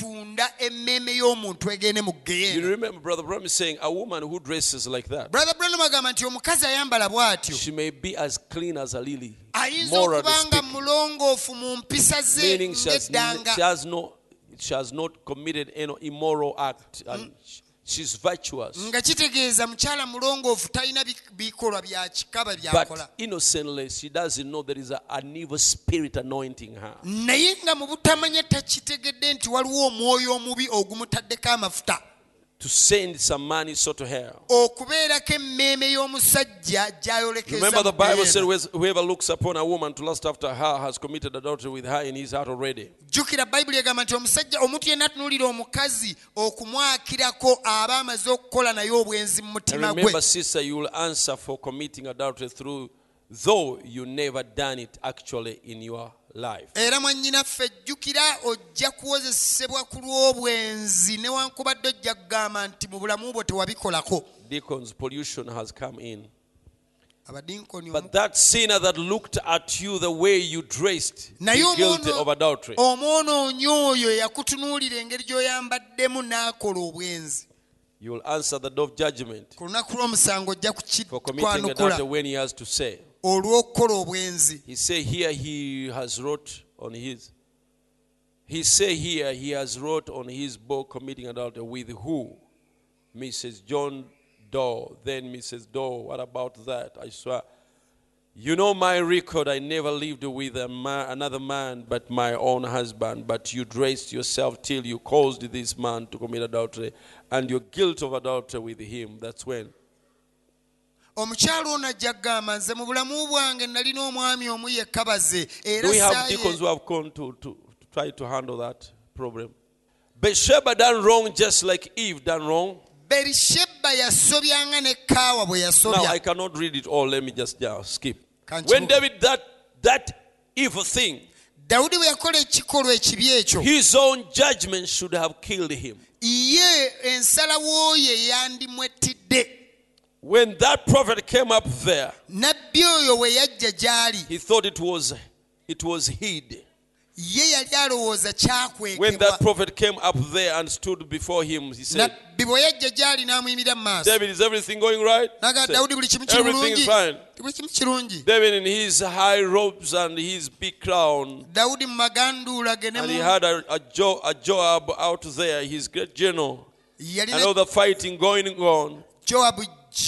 bagatunda emmeeme y'omuntu egende mu you geyeena remember brother Branham is saying a woman who dresses like that brother branham agamba nti omukazi ayambala bw'atyo. she may be as clean as a lily ayinza morally okuba nga speaking mulongoofu mu mpisa ze meaning she has, ng'eddanga. she has no she has not committed any immoral act and mm. She's virtuous. nga kitegeeza mukyala mulongoofu talina bi- bikolwa bya kikaba But innocently, she doesn't know there is a, an evil spirit anointing her. naye nga mu butamanya takitegedde nti waliwo omwoyo omubi ogumutaddeko amafuta To send some money so to her. okubeerako emmeeme y'omusajja gy'ayolekeza Remember, the Bible said, "Whoever- looks upon a woman to lust after her has committed adultery with her in his heart already. jjukira bayibuli egamba nti omusajja omuntu yenna atunuulira omukazi okumwakirako aba amaze okukola naye obwenzi mu And mutima gwe remember, sister, you will answer for committing adultery through, though you never done it actually in your. Era mwannyinaffe jjukira ojja kuwozesebwa ku lw'obwenzi newankubadde ojja kugamba nti mu bulamu bwo tewabikolako. But that sinner that looked at you the way you dressed, is guilty of adultery. omwonoonyi oyo yakutunuulira engeri gy'oyambaddemu n'akola obwenzi. You will answer the door of judgment for committing adultery when he has to say. Olw'okukola obwenzi He say here he has wrote on his. He say here he has wrote on his book committing adultery with who? Mrs. John Doe. Then Mrs. Doe. What about that? I swear. You know my record. I never lived with a ma- another man but my own husband. But you dressed yourself till you caused this man to commit adultery, and your guilt of adultery with him. That's when. Omukyala ono ajja kugamba nze mu bulamu bwange nalina omwami omu yekka baze era Do we have ssaaye- deacons who have gone to, to, to try to handle that problem? Bathsheba done wrong just like Eve done wrong. berisheba yasobyanga ne bwe Now I yasobya cannot read it all. Let me just skip. When David that that evil thing, dawudi bwe yakola ekikolwa ekibi ekyo his own judgment should have killed him. ye ensalawo ye yandimwetidde When that prophet came up there, nabbi oyo we yajja gy'ali he thought it was it was hid. When that prophet came up there and stood before him, he said, nabbi bwe yajja gy'ali n'amuyimira mu maaso David, is everything going right? Said, Everything is fine. Ti buli kimu kirungi David in his high robes and his big crown, dawudi mu maganduula ge and he had a, a, jo, a Joab out there, his great general, and all the fighting going on.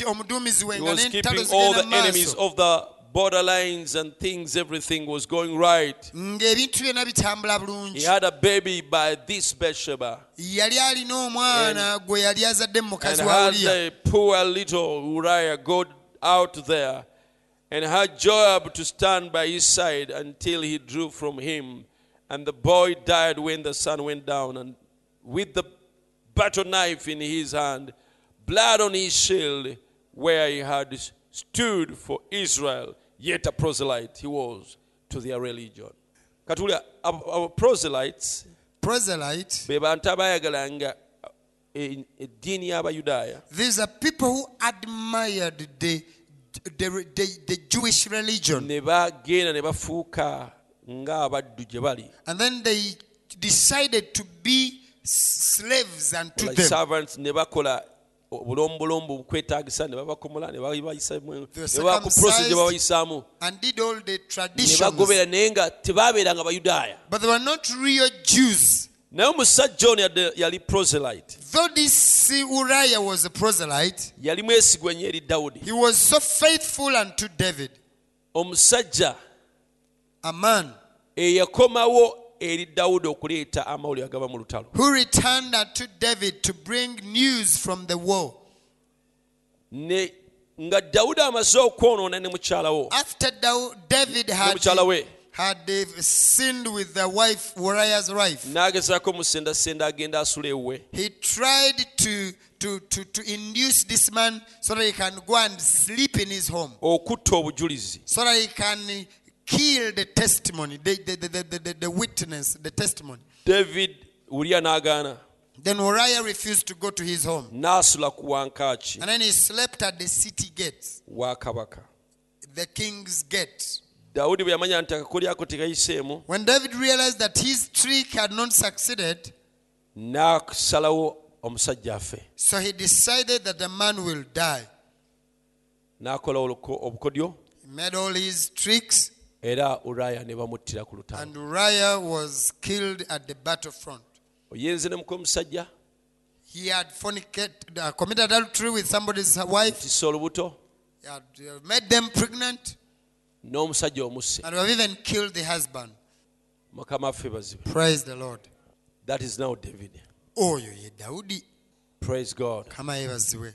Omuduumizi we nga n'entalo keeping all the zigenda enemies maaso of the borderlines and things, everything was going right. ng'ebintu byonna bitambula He had a baby by this Bathsheba, yali alina omwana gwe yali azadde mu and mukazi wa had uliya the poor little Uriah go out there, and had Joab to stand by his side until he drew from him. And the boy died when the sun went down, and with the battle knife in his hand, blood on his shield, where he had stood for Israel, yet a proselyte he was to their religion. Katuli, our, proselytes, proselyte be bantu abayagalanga eh, eddiini y'abayudaaya these are people who admired the, the, the, the jewish religion. Ne bagenda ne bafuuka ng'abaddu gye bali. And then they decided to be slaves unto like them. servants ne bakola obulombolombo obukwetaagisa ne babakomola ne babayisaamu ne baba ku process gye babayisaamu. and did all the ne traditions. bagobera naye nga tebaabeeranga bayudaaya. But they were not real jews. Naye omusajja ono yali proselyte. Though this Uriah was a proselyte, yali mwesigwa nnyo eri dawudi. he was so faithful unto David, omusajja a man eyakomawo eri dawudi okuleeta amawulire agava mu lutalo. Who returned unto David to bring news from the war. ne nga dawudi amaze okwonoona ne mukyalawo After David had, mukyala we. had uh, sinned with the wife, Uriah's wife, n'agezaako musendasenda agenda he tried to, to, to, to induce this man so that he can go and sleep in his home, so that he can kill the testimony, the, the, the, the, the, witness, the testimony. david uriya n'agaana Then Uriah refused to go to his home. n'asula ku wankaaki And then he slept at the city gates, wa kabaka the king's gate. dawudi bwe yamanya nti akakuli ako When David realized that his trick had not succeeded, n'asalawo omusajja afe so he decided that the man will die. n'akola oluko- obukodyo He made all his tricks, era uriya ne bamuttira ku lutalo and Uriah was killed at the battlefront. oyenze ne muka omusajja He had fornicated, uh, committed adultery with somebody's wife, tissa olubuto he had uh, made them pregnant, n'omusajja omusse and have even killed the husband. mukama bazibe Praise the Lord. that is now david Oyo ye Dawudi. praise god Kama yebaziwe.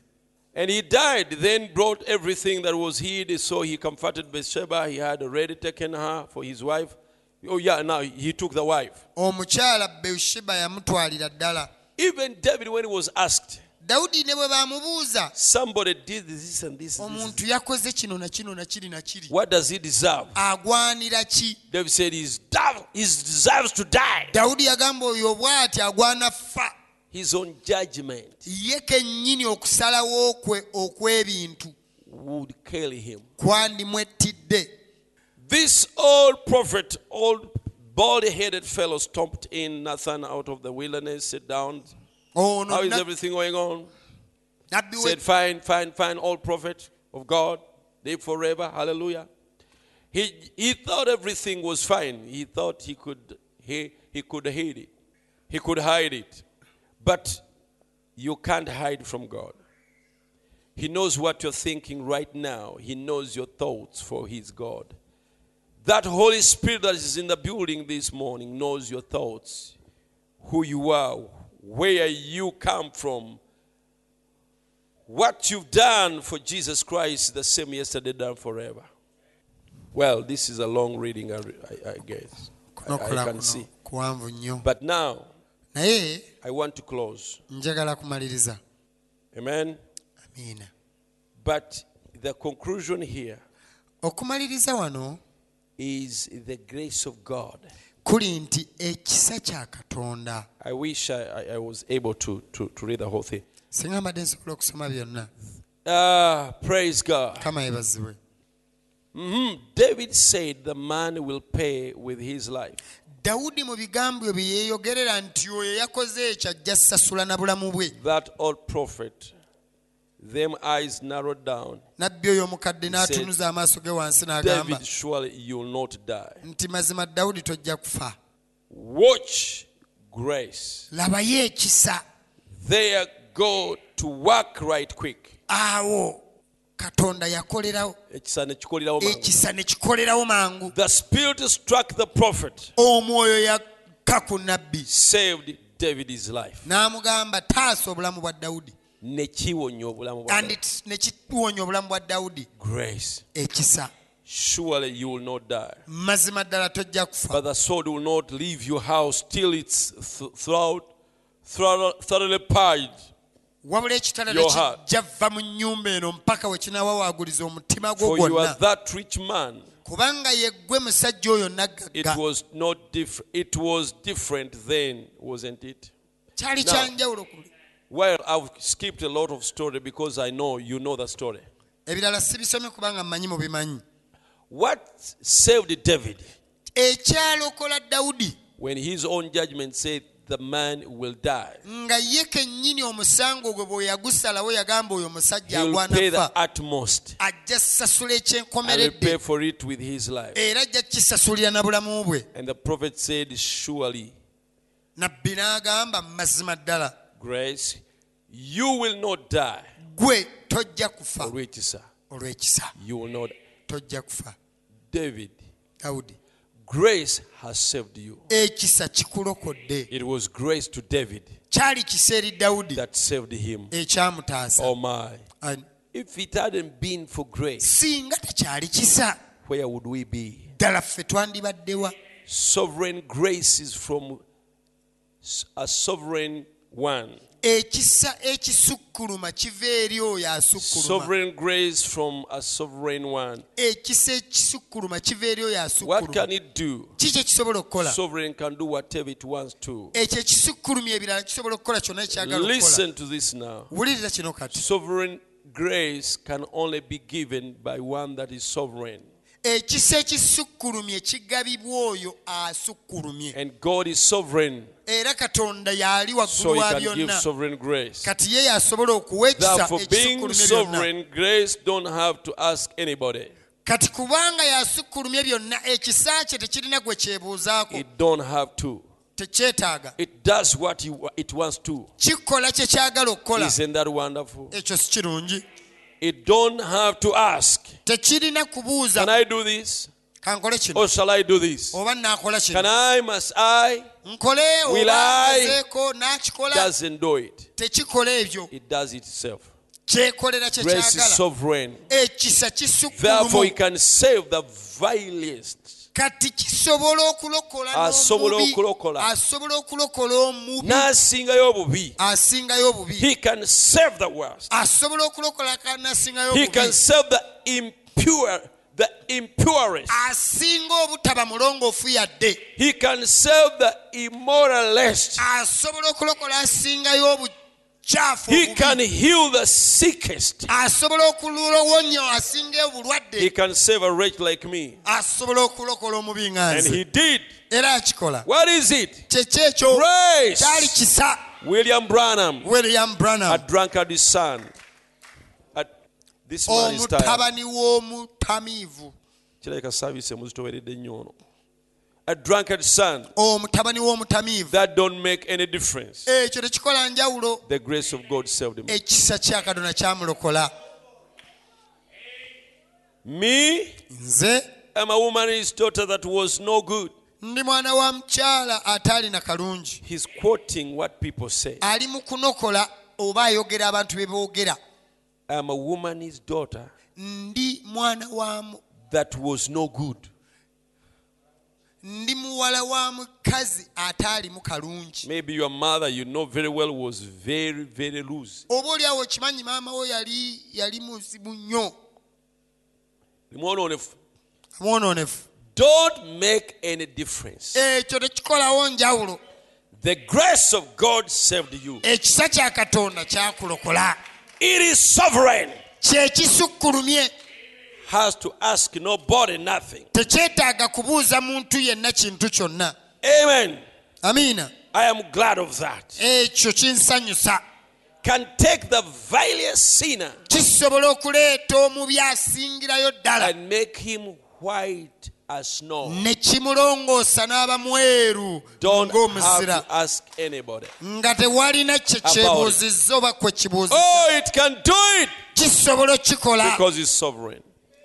And he died then brought everything that was hid so he comforted bathsheba. He had already taken her for his wife. Oh yeah now he took the wife. Omukyala beushiba yamutwalira ddala. Even david when he was asked dawudi ne bwe bamubuuza somebody did this and this, and this. omuntu yakoze kino na kino na kiri na kiri. What does he deserve? Agwanira ki? David said he's dev- deserves to die. Dawudi yagamba oyo bw'ati agwana fa his own judgment ye kennyini okusalawo kwe okw'ebintu would kill him kwandimwettidde This old prophet, old bald headed fellow, stomped in Nathan out of the wilderness, sit down. Oh, ono How is everything going on? Said, Fine, fine, fine, old prophet of God, live forever. Hallelujah. He, he thought everything was fine. He thought he could, he, he could hide it. He could hide it. But you can't hide from God. He knows what you're thinking right now. He knows your thoughts for His God. That Holy Spirit that is in the building this morning knows your thoughts, who you are, where you come from, what you've done for Jesus Christ, the same yesterday, done forever. Well, this is a long reading, I, I, I guess. I, I can see. But now, naye I want to close. njagala kumaliriza Amen. amiina But the conclusion here okumaliriza wano is the grace of God. kuli nti ekisa kya katonda I wish I, I, I was able to, to, to read the whole thing. singa mbadde nsobola okusoma byonna Ah, praise God. kama Mhm. David said the man will pay with his life. Dawudi mu bigambo bye yeeyogerera nti oyo yakoze ekyo ajja sasula na bulamu bwe That old prophet, them eyes narrowed down. nabbi oyo omukadde n'atunuza amaaso ge wansi n'agamba David, surely you will not die. nti mazima dawudi tojja kufa Watch grace. labayo ekisa There go to work right quick. awo katonda yakolerawo Ekisa ne kikolerawo mangu. ekisa ne The spirit struck the prophet, omwoyo yakka ku nabbi saved David's life. n'amugamba taasa obulamu bwa dawudi Ne kiwonya obulamu bwa and David. it- ne kiwonya obulamu bwa dawudi Grace. ekisa Surely you will not die. mazima ddala tojja kufa But the sword will not leave your house till it's th- throughout, thoroughly purged. Wabula ekitala Your heart. tekijja vva mu nnyumba eno mpaka we kinawawaaguliza omutima gwo For you are gwonna that rich man. kubanga yeggwe musajja oyo It naggagga was not different. It was different then, wasn't it? kyali kyanjawulo ku Well, I've skipped a lot of story because I know you know the story. ebirala sibisomye kubanga mmanyi mubimanyi What saved David when his own judgment said the man will die? nga ye kennyini omusango gwe bwe yagusalawo yagamba oyo omusajja He will pay the agwanafa ajja sasula ekyenkomeredde for it with his life. era ajja kisasulira na bulamu bwe And the prophet said, Surely nabbi n'agamba mazima ddala grace. You will not die. gwe tojja kufa Olw'ekisa. olw'ekisa You will not. tojja kufa David, dawudi grace has saved you. ekisa kikulokodde It was grace to David kyali kisa eri dawudi that saved him. ekyamutaasa Oh my. An- If it hadn't been for grace, singa tekyali kisa where would we be? ddala ffe twandibaddewa Sovereign grace is from s- a sovereign one. Ekisa ekisukkuluma kiva eri oyo asukkuluma Sovereign grace from a sovereign one. ekisa ekisukkuluma kiva eri oyo What can it do? kiki ekisobola okukola Sovereign can do whatever it wants to. ekyo ekisukkulumya ebirala kisobola okukola kyonna ekyagala okukola Listen to this now. kino kati Sovereign grace can only be given by one that is sovereign. ekisa ekisukkulumye kigabibwa oyo asukkulumye And God is sovereign, era katonda y'ali waggulu wa byonna sovereign grace. kati ye yasobola okuwa ekisa ekisukkulumye byonna sovereign, grace don't have to ask anybody. kati kubanga yasukkulumye byonna ekisa kye tekirina gwe kyebuuzaako It don't have to. tekyetaaga It does what it wants to. kikola kye kyagala okukola Isn't that wonderful? ekyo si kirungi It don't have to ask. Can I do this? Or shall I do this? Can I? Must I? Will I? Doesn't do it. It does itself. Grace is sovereign. Therefore, He can save the vilest. Asobola okulokola. asobola okulokola omubi N'asingayo obubi. asingayo obubi He can save the worst. asobola okulokola kanasingayo He can save the impure, the impurest. asinga obutaba mulongoofu yadde He can save the immoralist. asobola okulokola asingayo obukyafu He obubi. can heal the sickest. asobola okulowonya asinga He obulwadde can save a wretch like me. asobola okulokola omubi nga And nze he did. era akikola What is it? kyeki ekyo Grace. kyali kisa William Branham, william a branham drunkard's son. This man is omutabani w'omutamiivu kirabika saavisi emuzitoweredde nnyo ono a drunkard son omutabani w'omutamiivu that don't make any difference. Ekyo tekikola njawulo. The grace of god saved him ekisa kya katonda kyamulokola. Me nze am a woman's daughter that was no good. ndi mwana wa mukyala ataali na kalungi. He's quoting what people say. Ali mu kunokola oba ayogera abantu be boogera i'm a woman's daughter ndi mwana wa that was no good. ndi muwala wa mukazi ataalimu kalungi. Maybe your mother you know very well was very very loose. Oba oliawo okimanyi maama wo yali yali muzibu nnyo mwononefu mwononefu don't make any difference. Ekyo tekikolawo njawulo. The grace of god saved you. Ekisa kya katonda kyakulokola it is sovereign. Has to ask nobody nothing. Tekyetaaga kubuuza muntu yenna kintu kyonna. Amen. Amiina. I am glad of that. ekyo kinsanyusa. Can take the vilest sinner kisobola okuleeta omubi asingirayo ddala. and make him white as snow. ne kimulongoosa n'aba mweru ng'omuzira ask anybody. nga tewalina kye kyebuuzizza oba kwe kibuuzizza Oh, it can do it kisobola okikola because it's sovereign.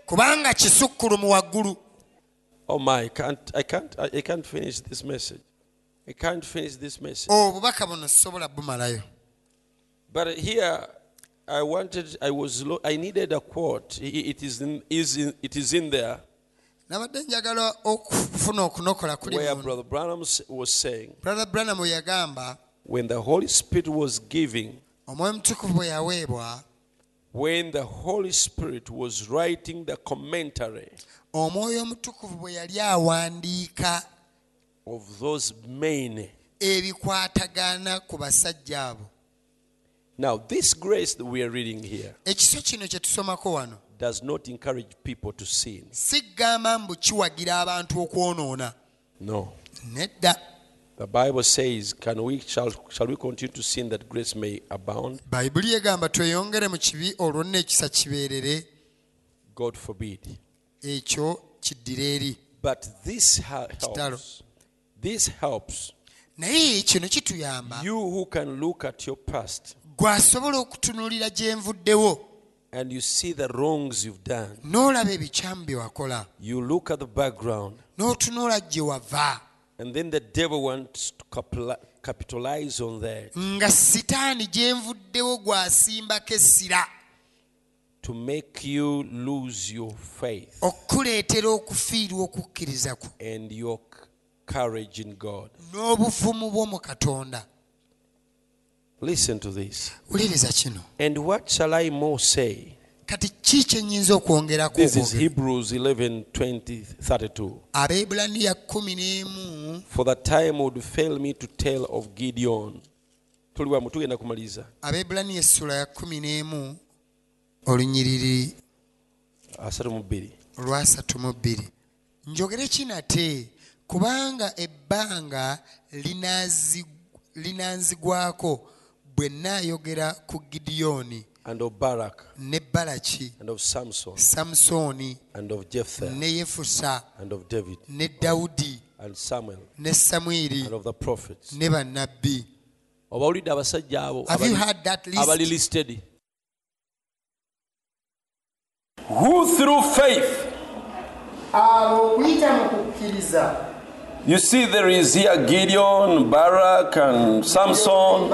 kubanga kisukkulumu waggulu Oh my, I can't, I can't, I can't finish this message. I can't finish this message. Oh, obubaka buno sisobola bumalayo But here, I wanted, I was, lo- I needed a quote. It is in, is in, it is in there nabadde njagala okufuna okunokola kuli where Brother Branham was saying, brother branham we yagamba when the Holy Spirit was giving omwoyo mutukuvu bwe yaweebwa when the Holy Spirit was writing the commentary omwoyo omutukuvu bwe yali awandiika of those men. ebikwatagana ku basajja abo. Now, this grace that we are reading here ekiso kino kye tusomako wano does not encourage people to sin. sigamba mbu kiwagira abantu okwonoona No. nedda The Bible says, Can we shall, shall we continue to sin that grace may abound? bayibuli egamba tweyongere mu kibi olwo nno ekisa kibeerere God forbid. ekyo kiddira eri But this helps. This helps naye kino kituyamba you who can look at your past gwasobola okutunuulira gye nvuddewo and you see the wrongs you've done, n'olaba ebikyamu bye wakola you look at the background, n'otunula gye wava. and then the devil wants to capitalize on that nga sitaani gye nvuddewo gwasimbako essira to make you lose your faith okukuleetera okufiirwa okukkiriza kwo and your courage in God. n'obuvumu bwo mu katonda Listen to this. kino And what shall I more say? kati ki kye nnyinza okwongerako This is? Hebrews 11 20 32. abeebulaniya kumi n'emu For the time would fail me to tell of Gideon. tuli wamu tugenda kumaliza abeebulaniya essula ya kumi n'emu olunyiriri asatu mu bbiri olwasatu mu bbiri njogere kinate kubanga ebbanga linaazi- linanzigwako bwe nnaayogera ku gidiyoni and of barak. ne balaki and of samson. Samusooni and of jephthah. ne yefusa and of david. ne dawudi and samuel. ne samwiri and of the prophets. ne bannabbi. Oba olidde abasajja abo have you abali- heard that abali list listed? Who through faith. Abo okuyita mu kukkiriza you see there is here gideon barak and samson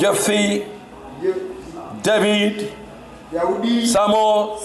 jephthah david samuel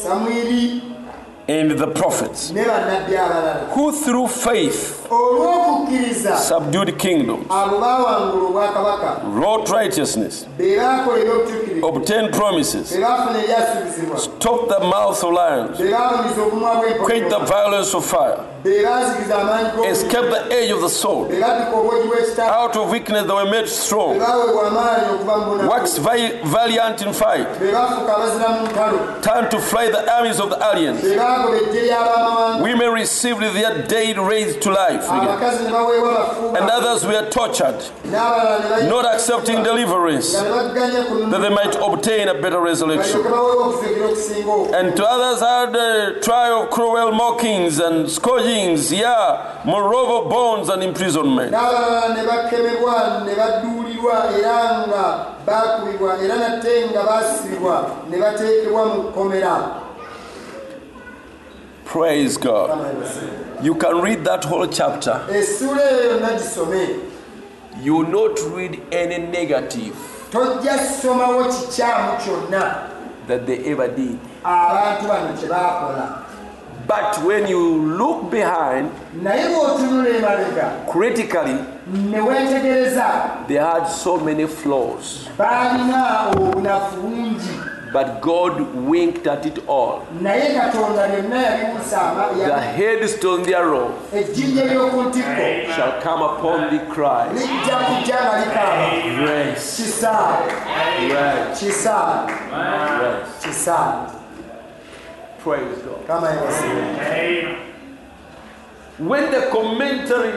and the prophets. Ne bannabbi abalala who through faith olw'okukkiriza the kingdoms. abo baawangula obwakabaka wrought righteousness. Be baakola ebyobutuukirivu obtained promises. Be baafuna ebyasuubizibwa stopped the mouth of lions. Be obumwa quenched the violence of fire. Be baazikiza amaanyi g'omuliro the edge of the sword. Be babbika obwogi bw'ekitala out of weakness they were made be strong baaweebwa amaanyi okuva mu bunaku waxed valiant in fight. Be baafuuka abazira mu ntalo. Turned to fly the armies of the aliens be baagoba ejje ly'abamawanga women received their dead raised to life and others were tortured not accepting ku that they might obtain a better resurrection And to others had a trial of cruel mockings and scourgings, yeah, moreover bonds and imprisonment. Praise God. You can read that whole chapter. essuula eyo yonna gisome You will not read any negative tojja somawo kikyamu kyonna that they ever did. abantu bano kye baakola But when you look behind naye bw'otunula emabega critically, they had so many flaws. Baalina obunafu bungi But God winked at it all. naye katonda byonna yabiwusa ama- The headstone thereof ejjinja ly'oku ntikko. shall come upon thee, Christ. lijja kujja nga Grace, grace, grace. Praise God. When the commentary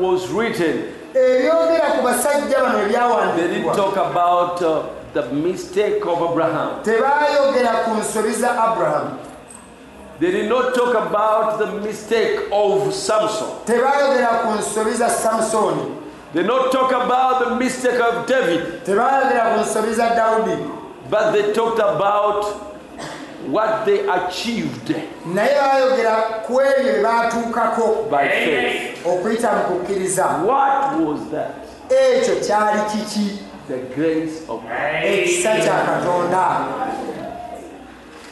was written, ebyogera ku basajja bano they didn't talk about uh, the mistake of Abraham. tebaayogera ku nsobi za aburahamu They did not talk about the mistake of Samson. tebaayogera ku nsobi za samusooni They did not talk about the mistake of David. tebaayogera ku nsobi za dawudi But they talked about what they achieved naye baayogera ku ebyo bye baatuukako by faith. okuyita mu kukkiriza What was that? ekyo kyali kiki The grace of God. ekisa katonda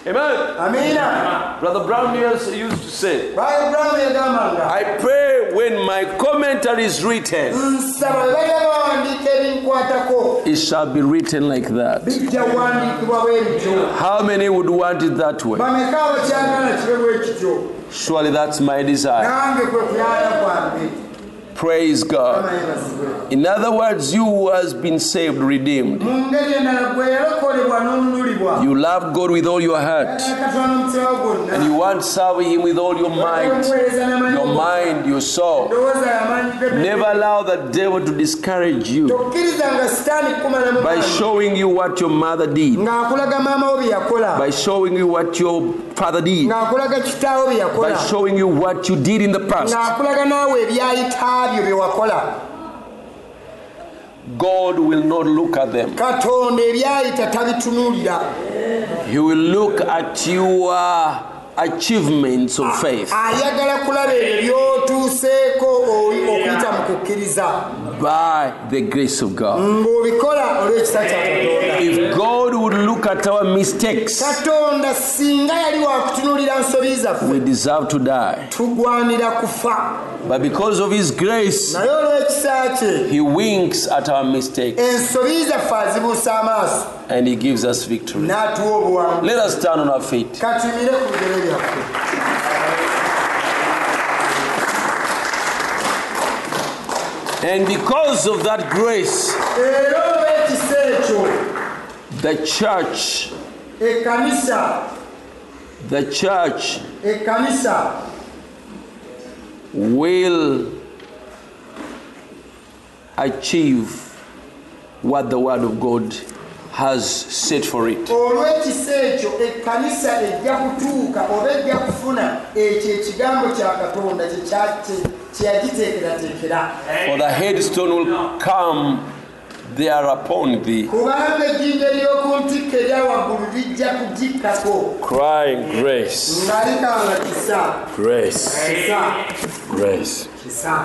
Amen. amiina Brother Branham used used to say, bwali buramu yagambanga I pray when my commentary is written, nsaba bwe bajja bawandiika ebinkwatako it shall be written like that. bijja kuwandiikibwa bwe bityo How many would want it that way? bameka abakyagala kibe bwe kityo Surely that's my desire. nange kwe kuyaya kwange Praise God. In other words, you who has been saved, redeemed. You love God with all your heart. And you want to serve Him with all your mind, your mind, your soul. Never allow the devil to discourage you by showing you what your mother did, by showing you what your father did, by showing you what you did in the past. Ng'akulaga naawe bye wakola God will not look at them. katonda ebyayita tabitunuulira He will look at your achievements of ah, faith. Ah, ayagala kulaba ebyo by'otuuseeko okuyita mu kukkiriza. By the grace of God. ng'obikola olw'ekisa kya katonda. If God would look at our mistakes, katonda singa yali wakutunuulira nsobi zaffe we deserve to die. tugwanira kufa. But because of His grace, naye olw'ekisa kye He winks at our mistakes. ensobi zaffe azibuusa amaaso and He gives us victory. Let us stand on our feet. katumire ku bigere byaffe And because of that grace, era olw'ekisa ekyo. the church, the church will achieve what the Word of God has set for it. olw'ekisa ekyo ekkanisa ejja kutuuka oba ejja kufuna ekyo ekigambo kya katonda kye kya- kye- kye yagiteekerateekera For the headstone will come thereupon thee, kubanga ejjinja ery'oku ntikko lijja kugikkako. Crying, Grace, nga likanga kisa. Grace, kisa. Grace. kisa